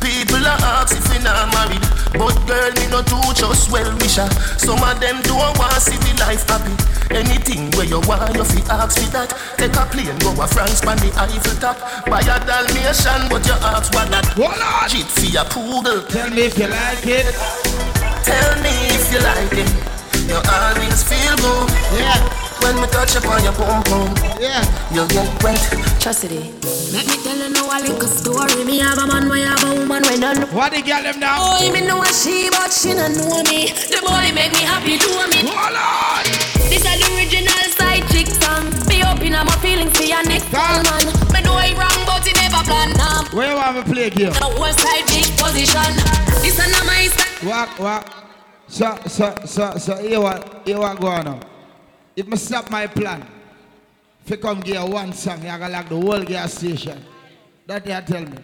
People are ask if we not married, but girl me no too just well wisher. Some of them don't want see the life happy. Anything where you want, you fi ask for that. Take a plane, go a France, pan the Eiffel top. Buy a Dalmatian, but you ask what that. Hold on. Cheat for your poodle. Tell me if you like it. Tell me if you like it. You always feel good. Yeah. When we touch upon your boom boom. Yeah. You get wet. Chastity. Let me tell you now a little story. Me have a man, we have a woman, we don't know. What the girl them now? Oh, me know a she, but she don't know me. The boy make me happy, do me. Hold on. This is the original side chick song. Be open up my feelings for your next man. Me know I wrong, but he never plan now. Where you want me play here? The whole side chick position. This is not my style. Walk, walk. So, so, so, so, here what, here what go on. If me stop my plan, if you come you one song, you gonna like the whole gas station. That you tell me.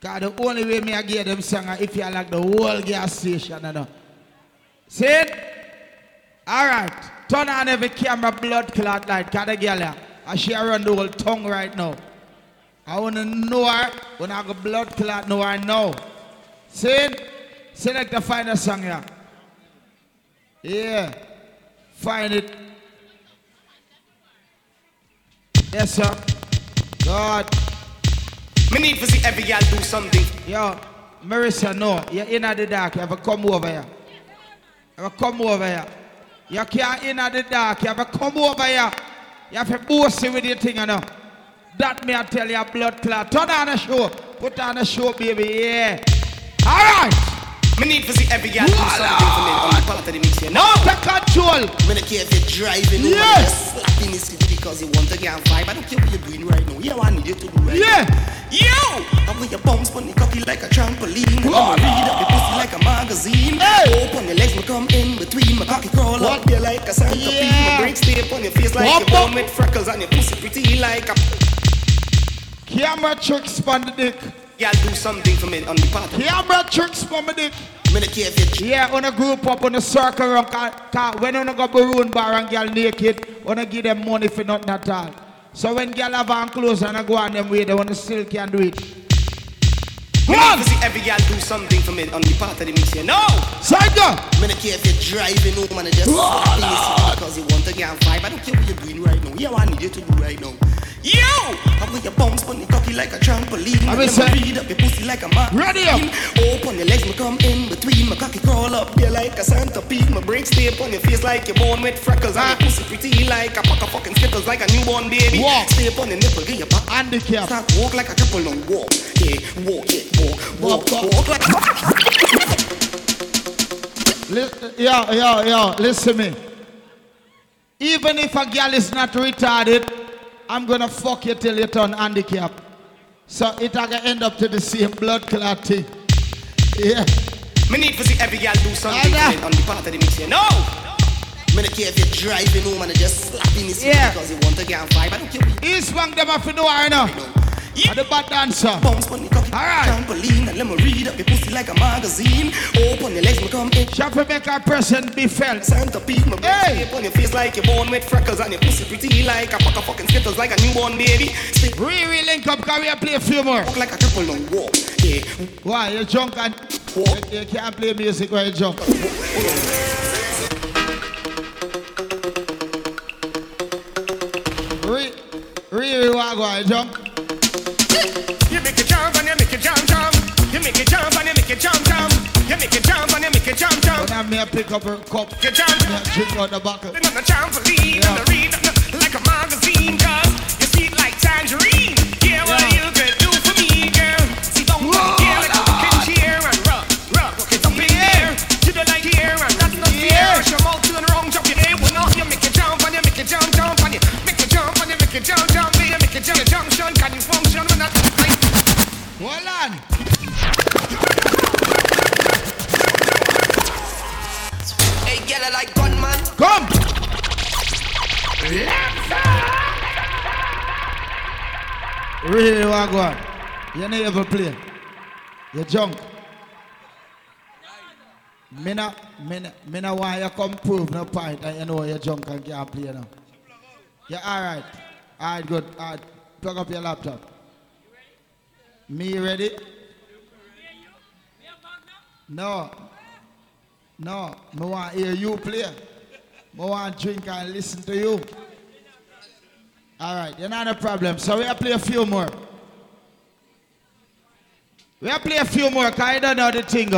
Cause the only way me I give them song is if you like the whole gas station, you know. See it? Alright. Turn on every camera blood clot light. Cause the girl here, and she run the whole tongue right now. I wanna know her when I go blood clot know her now. See it? Select the final song here. Yeah. Find it. Yes, sir. God. Me need to see every girl do something. Yo, Marissa, no. You're in the dark. You have to come over here. You have to come over here. You can't in at the dark. You have to come over here. You have to boast with your thing, you know. That me I tell you, blood clot. Turn on the show. Put on the show, baby. Yeah. All right. Me need to see every girl do something for me the part of the mix here. No! Take control! Me don't care if you're driving Yes! slapping city because you want to get vibe. I don't care what you're doing right now. Yeah, I need you to do right Yeah! now. You! I want your bounce on the cocky like a trampoline. I'ma read up your pussy like a magazine. Hey! Open your legs, me come in between. My cocky crawl up there like a centipede. Yeah. My brakes stay up on your face like Up, you're with freckles and your pussy pretty like a... Camera tricks on the dick. Girl do something for me on the part of Camera tricks dick. Me don't care if you Yeah, on a group up on a circle around car, car. When on go balloon bar and girl naked, wanna give them money for nothing at all. So when girl have on clothes and I go on them way, they wanna still can do it. Me need to see every girl do something for me on the part of the mix here. No! Side go! Me don't care if you're driving home and I just the city because you want to get vibe. I don't care what you're doing right now. Yeah, what I need you to do right now. You! I want your bounce on the cocky like a trampoline. I will Let me say- read up your pussy like a man. Ready up. Open your legs, me come in between. My cocky crawl up there like a centipede. My brakes stay on your face like you're born with freckles. And your pussy pretty like a pack of fucking skittles like a newborn baby. Walk. Stay on your nipple, get your back. Handicap. Start walk like a triple long walk. Yeah, walk it, walk, walk, walk, like Li- yo, yo, yo, listen me. Even if a girl is not retarded, I'm gonna fuck you till you turn handicap. So it gonna end up to the same blood clot thing. Yeah. Me need to see every girl do something on the part of the mix here. No! Me don't care if you're driving home and just slapping city Yeah. because you want to get on vibe. I don't care East Bank them have to know her now. And the bad dancer. bounce on the cocky Alright. trampoline and let me read up your pussy like a magazine. Open your legs, me come in. We make our present be felt? Centipede, my brakes Hey. stay up on your face like you're born with freckles and your pussy pretty like a pack of fucking skittles like a newborn baby. Stay Really link up, can we play a few more? walk like a triple long walk. Yeah, Why? You drunk and you, you can't play music while you drunk. Re, really want go you drunk? You make it jump and you make it jump pick up a cup, You jump jump. Give me get your money make a jump jump. Give me get your money make you jump jump. Got not me a drink out the buckle. Then on the trampoline and I read like a magazine cause you sweet like tangerine. Yeah, what you Really on? You never play. You drunk. Me not, me not, me not want you come prove no point and you know you're drunk and can't play now. Yeah, alright. Alright, good. Alright, plug up your laptop. Me ready? No. No, me want hear you play. Me want drink and listen to you. All right, you're not a problem. So we'll play a few more. We'll play a few more because I don't know the thing.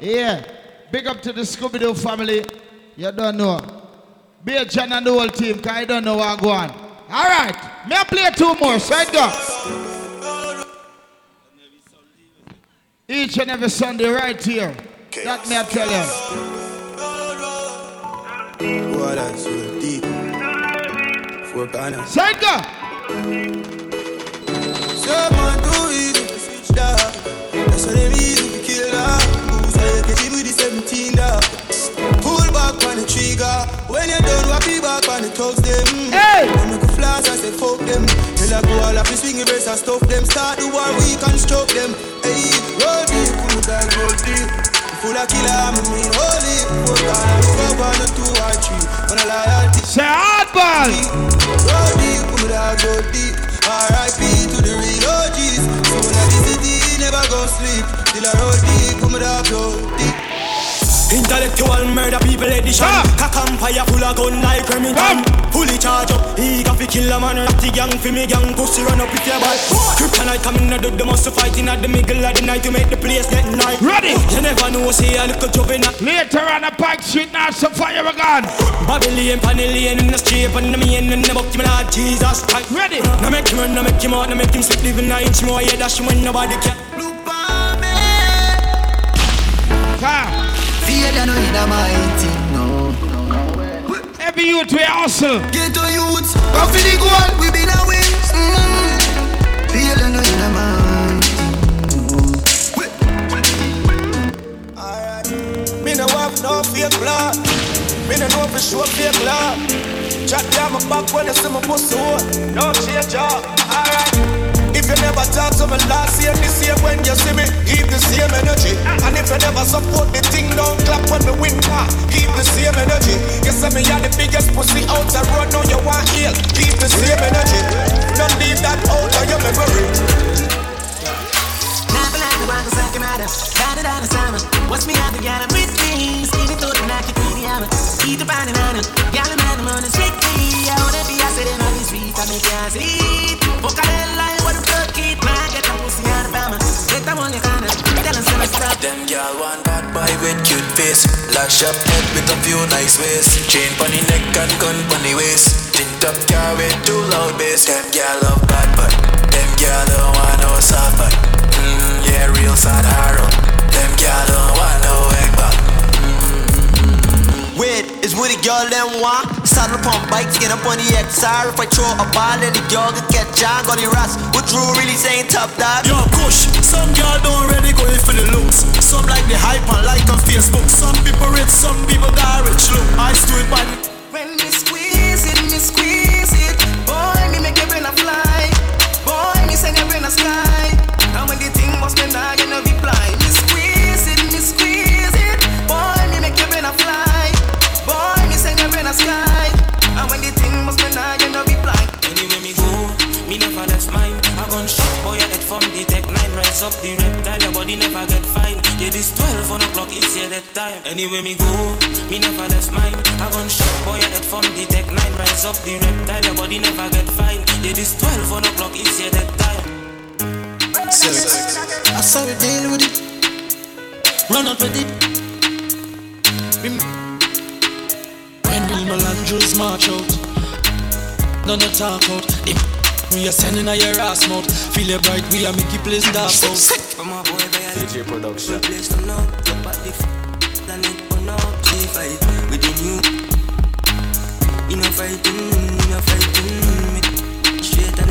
Yeah. Big up to the Scooby Doo family. You don't know. Be a John and the whole team, because I don't know what go on. All right. May I play two more? So I go. Each and every Sunday right here. That me I tell you. So deep. Four corners. Psycho! Someone too easy to switch that. That's what them easy to kill that. Who's like a with the 17 that. Pull back on the trigger. When you're done, walk back on the thugs them. Hey! When flash, I say fuck them. Tell I go all up, swing verse and stuff them. Start the war, we can stop them. Hey, roll deep, cool like roll deep. Full of killer, I'm a mean holy. Four corners, four one or two or three. When I lie, Say hardball. Roll deep, cool like roll deep. R.I.P. to the real OGs. Soon as the city never go sleep. Till I roll deep, with a blow deep. Intellectual murder people edition. Cock and fire full of gun like Remington. Fully charge up, he got fi kill a man. Ratty gang fi me gang, pussy run up with your ball Kryptonite coming out of the muscle fighting at the middle of the night To make the place get night. Ready? You never know, say a little juvenile Later on a Pike Street, now some fire again. Babylon, Panellian in the street And the main in the book, me Lord Jesus Christ. Ready? Now make him run, now make him out, now make him slip Living an inch more, yeah, him when nobody can Come. Fear than with a mighty, no. Every youth we hustle. Get to youth, go for the goal, we been a win. Mm. Fear than with a mighty. Me no have no fake blood. Me no know for sure fake love. Chat down my back when you see my pussy hole. No change up. You never talk to me last year, this year when you see me, keep the same energy. And if you never support the thing, don't clap when me win. Keep the same energy. You say me are the biggest pussy out the road, now you want heal. Keep the same energy. Don't leave that out of your memory. Them, girl love bad boy. Them girl don't want no soft boy real sad hard Them girl don't want no egg back Wait, is what the girl them want? Saddle pump bikes, get up on the XR. If I throw a ball and the girl can catch on, got the rats. What Drew really saying top dog? Yo, push. Some girl don't really go in for the looks. Some like the hype and like on Facebook. Some people rich, some people got rich look. I do it by When me squeeze it, me squeeze it. Boy, me make your brain a fly. Boy, me send your brain a sky. Me send your brain a sky. And when the thing was me nah, you know be blind. Anyway me go, me never left mine. I gun shot boy your head from the tech nine. Rise up the reptile, your body never get fine. Yeah, this 12 on o'clock is yeah that time. Anyway me go, me never left mine. I gun shot boy your head from the tech nine. Rise up the reptile, your body never get fine. Yeah, this 12 on o'clock is yeah that time. I saw we deal with it. Run out with it. Mm. When Bill Melandros march out None of talk out Them We are sending a your ass mouth Feel it bright, we are make you place dark out From a boy by a DJ Production place to know. Your body f- than it or not. Play fight with the new. You know fighting, you know fighting.